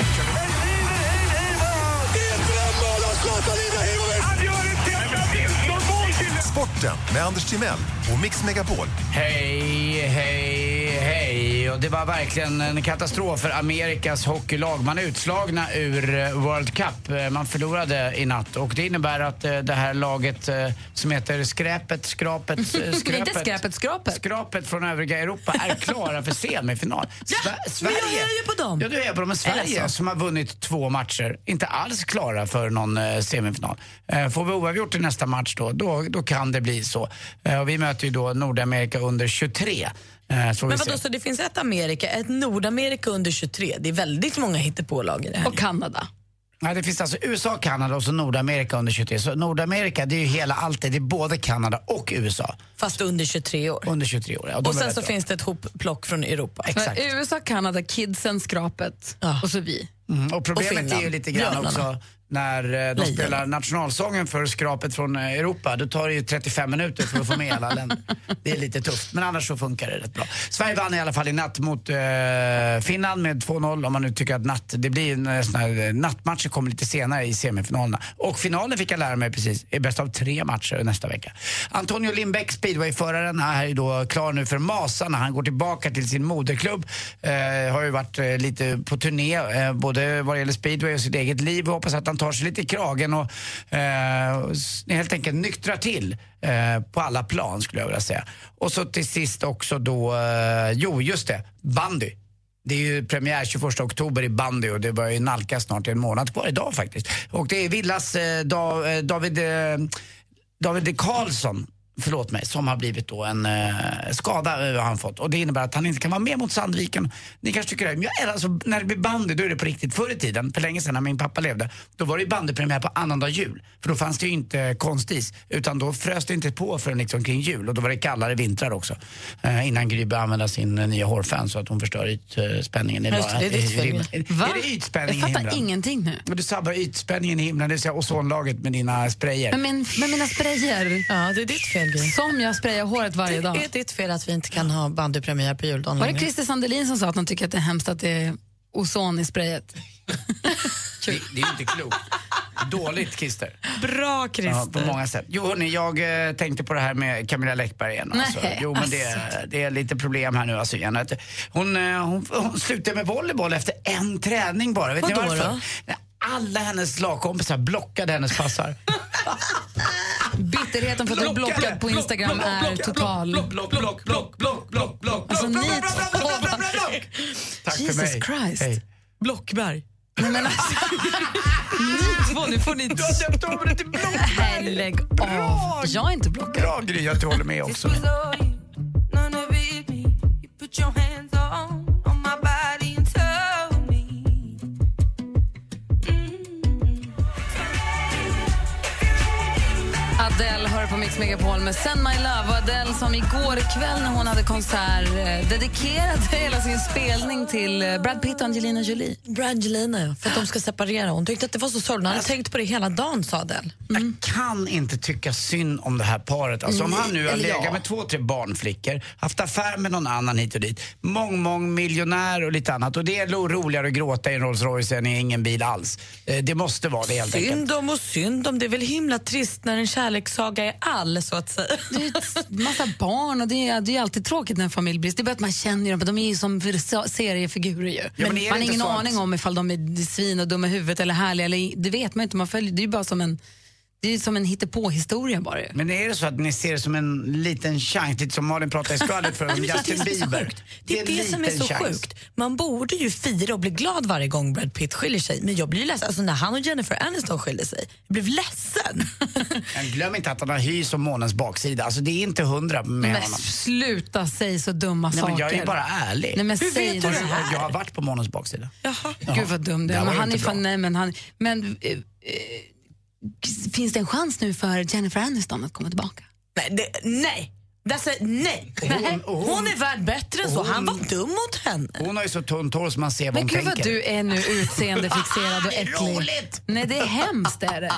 Sporten med Anders Timell och Mix Megapol. Hej, hej. Och det var verkligen en katastrof för Amerikas hockeylag. Man är utslagna ur eh, World Cup. Eh, Man förlorade i natt och det innebär att eh, det här laget som heter Skräpet, Skrapet, <laughs> Skräpet. Inte skräpet, skrapet. Skrapet från övriga Europa är klara för semifinal. <laughs> Sverige. Men jag hejar på dem. Ja, du hejar på dem. Men Sverige som har vunnit två matcher, inte alls klara för någon semifinal. Får vi oavgjort i nästa match då, då, då kan det bli så. Och vi möter ju då Nordamerika under 23. Eh, Men vadå, så det finns ett Amerika, ett Nordamerika under 23. Det är väldigt många hittepålag i det här. Och Kanada. Nej, det finns alltså USA, Kanada och så Nordamerika under 23. Så Nordamerika det är ju hela allt det. Det är både Kanada och USA. Fast under 23 år. Under 23 år. Ja, Och är sen så bra. finns det ett hopplock från Europa. Exakt. USA, Kanada, kidsen, skrapet och så vi. Mm, och problemet Och är ju lite grann också när eh, de Lejon. spelar nationalsången för skrapet från eh, Europa, då tar det ju 35 minuter för att få med alla länder. Det är lite tufft, men annars så funkar det rätt bra. Sverige vann i alla fall i natt mot eh, Finland med 2-0 om man nu tycker att natt, det blir en eh, sån här, nattmatcher kommer lite senare i semifinalerna. Och finalen fick jag lära mig precis, är bäst av tre matcher nästa vecka. Antonio Lindbäck, speedwayföraren, är ju då klar nu för Masarna. Han går tillbaka till sin moderklubb. Eh, har ju varit eh, lite på turné, både vad det gäller speedway och sitt eget liv. Och hoppas att han tar sig lite i kragen och eh, helt enkelt nyktrar till eh, på alla plan skulle jag vilja säga. Och så till sist också då, eh, jo just det, bandy. Det är ju premiär 21 oktober i bandy och det börjar ju nalkas snart, det är en månad kvar idag faktiskt. Och det är Villas eh, eh David, eh, David Karlsson förlåt mig, som har blivit då en eh, skada eh, har han fått. Och det innebär att han inte kan vara med mot Sandviken. Ni kanske tycker det, men jag, alltså, när det blir bandy då är det på riktigt. Förr i tiden, för länge sedan när min pappa levde, då var det ju bandypremiär på annandag jul. För då fanns det ju inte konstis, utan då frös det inte på förrän liksom kring jul. Och då var det kallare vintrar också. Eh, innan Gry började använda sin eh, nya hårfän så att hon förstör ytspänningen i, Just det, det är ditt i himlen. Är, Va? är det ytspänning Jag fattar ingenting nu. Men Du sabbar ytspänningen i himlen, det vill säga ozonlaget med dina sprayer. Men min, med mina sprayer. Ja, det är ditt fel, Gry. Som jag sprayar håret varje dag. Det är ditt fel att vi inte kan ha bandypremiär på juldagen Var det. Christer Sandelin som sa att han tycker att det är hemskt att det är ozon i sprayet? <laughs> Det, det är ju inte klokt. Dåligt Christer. Bra, Christer. Ja, på många sätt. Jo hörni, jag eh, tänkte på det här med Camilla Läckberg igen. Alltså. Nej, Jo men det, det är lite problem här nu alltså igen. Hon, eh, hon, hon slutade med volleyboll efter en träning bara. Vet ni varför? då? Alla hennes lagkompisar blockade hennes passar. Bitterheten för att bli blockad på block, Instagram block, är block, total. Block, block, block, block, block, block, block, Alltså, block, ni block, block, block, block, block, block, block. Tack för Jesus mig. Christ. Hej. Blockberg. Nej, men alltså, ni två, nu får ni... Du har döpt om det till Blockberg. Lägg av. Jag är inte blockad. Bra Gry att du håller med också. Mix Megapol med Send My Love. Och Adele som igår kväll när hon hade konsert eh, dedikerade hela sin spelning till eh, Brad Pitt och Angelina Jolie. Brangelina, ja, för att de ska separera. Hon tyckte att det var så sorgligt. Hon hade tänkt på det hela dagen, sa Adele. Jag kan inte tycka synd om det här paret. Alltså, om han nu har ja. legat med två, tre barnflickor, haft affär med någon annan hit och dit, mång, mång miljonär och lite annat. Och det är roligare att gråta i en Rolls Royce än i ingen bil alls. Eh, Det måste vara det helt enkelt. Synd om och synd om. Det är väl himla trist när en kärlekssaga är all, så att säga. Det är ett massa barn och det är, det är alltid tråkigt när en familj blir... Det är bara att man känner dem, de är ju som seriefigurer ju. men är det man har ingen att- aning om ifall de är svin och dumma i huvudet eller härliga. Eller, det vet man inte, man följer, det är ju bara som en, det är ju som en hittepå-historia bara ju. Men är det så att ni ser det som en liten chans, lite som Malin pratade i skvallret för om det Justin det Bieber. Det är en det som är så chans. sjukt. Man borde ju fira och bli glad varje gång Brad Pitt skiljer sig. Men jag blir ju ledsen. Alltså när han och Jennifer Aniston skiljer sig, jag blev ledsen. <laughs> Men glöm inte att han har hy som månens baksida. Alltså det är inte hundra med Men honom. sluta säga så dumma Nej, saker. men jag är bara ärlig. Nej, men Hur säg vet du det här? Jag har varit på månens baksida. Jaha. Gud vad dum du det är. Men ju han är fan, nej, men han, men, eh, eh, finns det en chans nu för Jennifer Aniston att komma tillbaka? Nej, det, nej. That's a, nej. Hon- hon, hon- är värd bättre än så. Han var dum mot henne. Hon har ju så tunt hår så man ser vad Men hon gud vad tänker. du är nu utseendefixerad och <laughs> Det är äcklig. roligt. Nej, det är hemskt. Är det.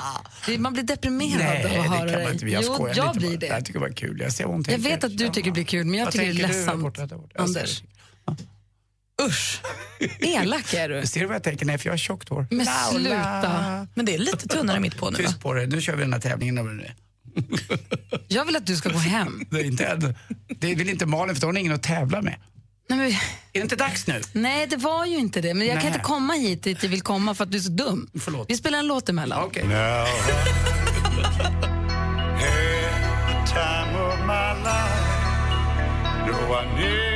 det man blir deprimerad Nej, av det att höra kan man inte. Jag jo, jag blir bara. det. Jag tycker det var kul. Jag ser vad hon Jag tänker. vet att du tycker det blir kul, men jag Vad tycker det är tänker du? ledsamt. Jag Anders. Usch. Elak är du. <laughs> Ser du vad jag tänker? Nej, för jag har tjockt hår. Men sluta. Men det är lite tunnare mitt på nu. va? Tyst på dig. Nu kör vi den här tävlingen. Jag vill att du ska gå hem. <laughs> Det är inte än. Det vill inte Malin för hon har ingen att tävla med. Nej, men, Är det inte dags nu? nej, det var ju inte det. Men jag kan Nej. inte komma hit dit jag vill komma för att du är så dum. Förlåt. Vi spelar en låt emellan. Okej. Now, time of my life. No, I like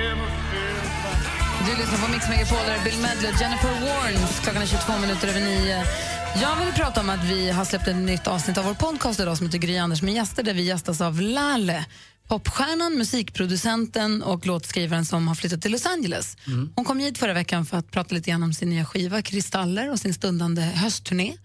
du lyssnar på Mix Megapol, där Bill Medley Jennifer Warnes. Klockan är 22 minuter över nio. Jag vill prata om att vi har släppt ett nytt avsnitt av vår podcast idag som heter Gry Anders med gäster där vi gästas av Lalle popstjärnan, musikproducenten och låtskrivaren som har flyttat till Los Angeles. Hon kom hit förra veckan för att prata lite grann om sin nya skiva Kristaller och sin stundande höstturné.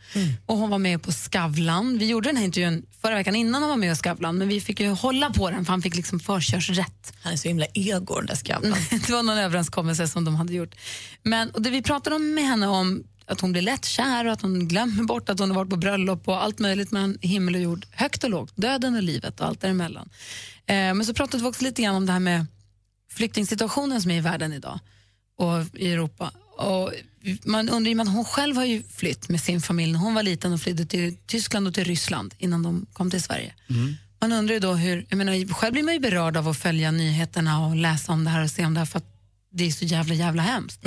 Och hon var med på Skavlan. Vi gjorde den här intervjun förra veckan innan hon var med på Skavlan men vi fick ju hålla på den för han fick liksom förkörsrätt. Han är så himla ego den där skavlan. <laughs> det var någon överenskommelse som de hade gjort. Men, och det vi pratade om med henne om, att hon blir lätt kär och att hon glömmer bort att hon har varit på bröllop och allt möjligt mellan himmel och jord. Högt och lågt, döden och livet och allt däremellan. Eh, men så pratade vi också lite grann om det här med flyktingsituationen som är i världen idag och i Europa. Och man undrar ju, hon själv har ju flytt med sin familj när hon var liten och flydde till Tyskland och till Ryssland innan de kom till Sverige. Man undrar ju då hur, jag menar, själv blir man ju berörd av att följa nyheterna och läsa om det här och se om det här för att det är så jävla jävla hemskt.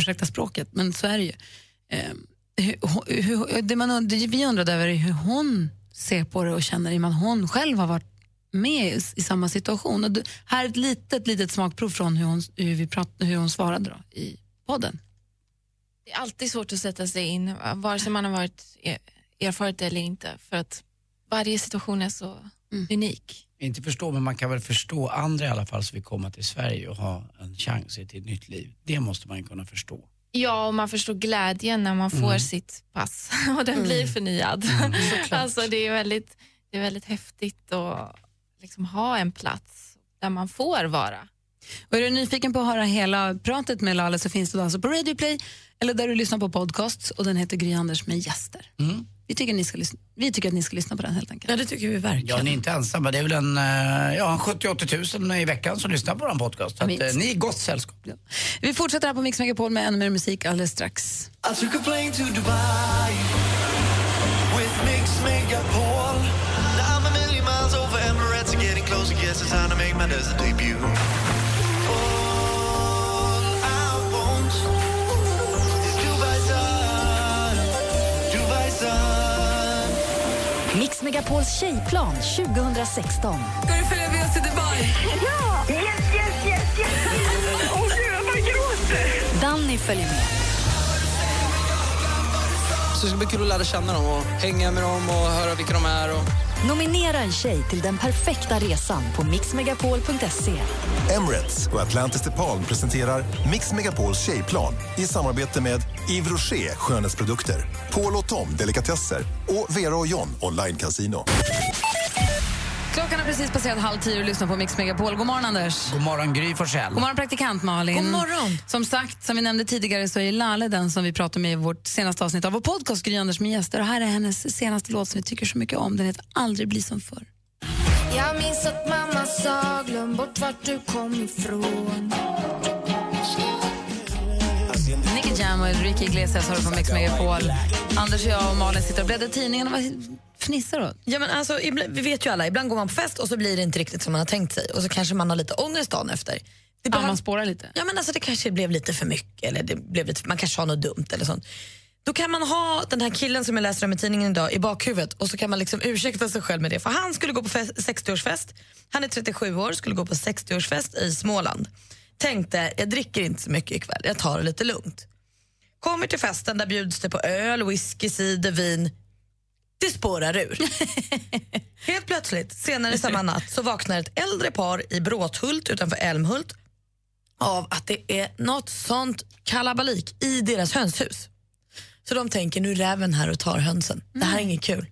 Ursäkta språket, men så är det ju. Eh, hur, hur, det, man, det vi undrade över är hur hon ser på det och känner i och med att hon själv har varit med i, samma situation. Och här är ett litet, litet smakprov från hur hon, hur vi prat, hur hon svarade då, i podden. Det är alltid svårt att sätta sig in, vare sig man har varit erfaren eller inte. För att varje situation är så unik. Inte förstå, men man kan väl förstå andra i alla fall som vill komma till Sverige och ha en chans till ett nytt liv. Det måste man ju kunna förstå. Ja, och man förstår glädjen när man får Mm. sitt pass <laughs> och den blir förnyad. <laughs> alltså, det, är väldigt, det är väldigt häftigt att liksom ha en plats där man får vara. Och är du nyfiken på att höra hela pratet med Lale så finns det alltså på Radio Play eller där du lyssnar på podcasts och den heter Gry Anders med gäster. Vi, tycker ni ska lyssna, vi tycker att ni ska lyssna på den helt enkelt. Ja, det tycker vi verkligen. Ja, ni är inte ensamma. Det är väl en eh, ja, 70-80 000 i veckan som lyssnar på vår podcast. Så att, eh, ni är gott sällskap. Vi fortsätter här på Mix Megapol med ännu mer musik alldeles strax. I Mix Megapols tjejplan 2016. Ska du följa med oss till Dubai? <laughs> Ja! Yes, yes, yes, yes! Åh gud, jag bara gråter! Danny följer med. Så det ska bli kul att lära känna dem och hänga med dem och höra vilka de är. Och... Nominera en tjej till den perfekta resan på mixmegapol.se. Emirates och Atlantis DePaul presenterar Mix Megapols tjejplan i samarbete med Yves Rocher skönhetsprodukter, Paul och Tom delikatesser och Vera och John online casino. Klockan har precis passerat halv tio och lyssnar på Mix Megapol. God morgon Anders. God morgon Gry Forssell. God morgon praktikant Malin. God morgon. Som sagt, som vi nämnde tidigare så är Lale den som vi pratar med i vårt senaste avsnitt av vår podcast Gry Anders med gäster. Och här är hennes senaste låt som vi tycker så mycket om. Den heter Aldrig bli som förr. Jag minns att mamma sa glöm bort vart du kom ifrån Nicky Jam och Enrique Iglesias har du på Mix Megapol. Anders och jag och Malin sitter och bläddrar i tidningen. Fnissar åt? Ja, men alltså, vi vet ju alla, ibland går man på fest och så blir det inte riktigt som man har tänkt sig och så kanske man har lite ångest dagen efter. Det Ja, behöver- man spårar lite. Ja, men alltså, det kanske blev lite för mycket eller det blev lite, man kanske har något dumt eller sånt. Då kan man ha den här killen som jag läser om i tidningen idag i bakhuvudet och så kan man liksom ursäkta sig själv med det. För han skulle gå på fest, 60-årsfest, han är 37 år, skulle gå på 60-årsfest i Småland. Tänkte, jag dricker inte så mycket ikväll, jag tar det lite lugnt. Kommer till festen, där bjuds det på öl, whisky, cider, vin. Det spårar ur. <laughs> Helt plötsligt, senare samma natt, så vaknar ett äldre par i Bråthult utanför Älmhult av att det är något sånt kalabalik i deras hönshus. Så de tänker, nu är räven här och tar hönsen. Det här är inget kul.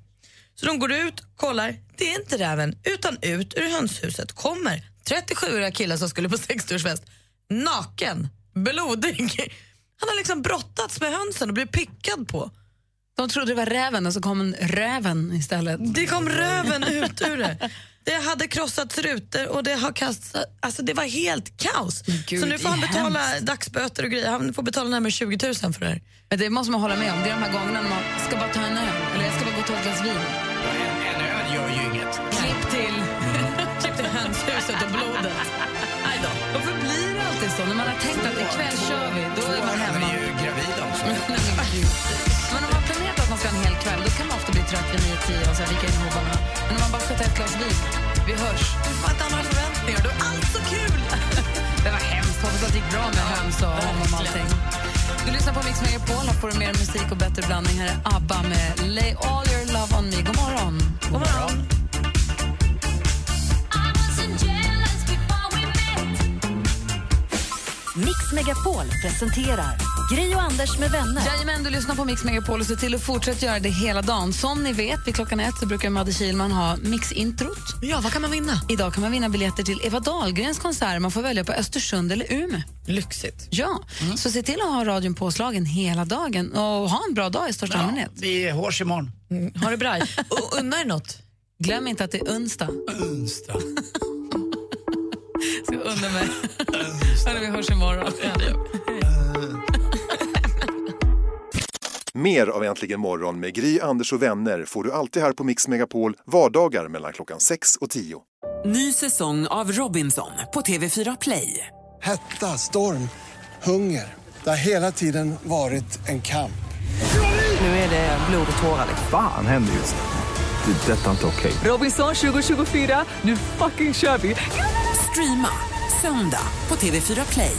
Så de går ut, kollar, det är inte räven, utan ut ur hönshuset kommer 37-åriga killen som skulle på 60-årsfest, naken, blodig. Han har liksom brottats med hönsen och blivit pickad på. De trodde det var räven och så kom en räven istället. Det kom röven ut ur det. Det hade krossats rutor och det har kastat, alltså det var helt kaos. Gud, så nu får han betala hemskt. dagsböter och grejer. Han får betala närmare 20 000 för det här. Men det måste man hålla med om. Det är de här gångerna när man ska bara ta en öl eller jag ska bara gå och ta ett glas vin. En öl gör ju inget. Klipp till. <laughs> Klipp till hönshuset och blodet. Aj då. Varför blir det alltid så? När man har tänkt att ikväll kör vi, då är man hemma. är ju gravida också. <laughs> 9-10 och så här vika in hovarna. Men om man bara ska ta ett glas vin, vi hörs. Du ha några förväntningar, då är allt så kul. <laughs> Det var hemskt. Hoppas att det gick bra med höns och honom och allting. Du lyssnar på Mix Megapol. Här får du mer musik och bättre blandning. Här är ABBA med Lay all your love on me. God morgon. God morgon. Mix Megapol presenterar Gri och Anders med vänner. Jajamän, du lyssnar på Mix Megapol och se till att fortsätta göra det hela dagen. Som ni vet, vid klockan ett så brukar Madde Kihlman ha Mix-introt. Ja, vad kan man vinna? Idag kan man vinna biljetter till Eva Dahlgrens konsert. Man får välja på Östersund eller Umeå. Lyxigt. Ja, så se till att ha radion påslagen hela dagen och ha en bra dag i största allmänhet. Vi hörs imorgon. Mm, ha det bra. <laughs> Och unna er något. Glöm inte att det är onsdag. Onsdag. Ska unna mig. Hörru, vi hörs imorgon. <laughs> Mer av Äntligen morgon med Gry, Anders och vänner får du alltid här på Mix Megapol vardagar mellan klockan 6 och 10. Ny säsong av Robinson på TV4 Play. Hetta, storm, hunger. Det har hela tiden varit en kamp. Nu är det blod och tårar. Fan händer just nu. Det. är Detta är inte okej. Robinson 2024, nu fucking kör vi! Streama söndag på TV4 Play.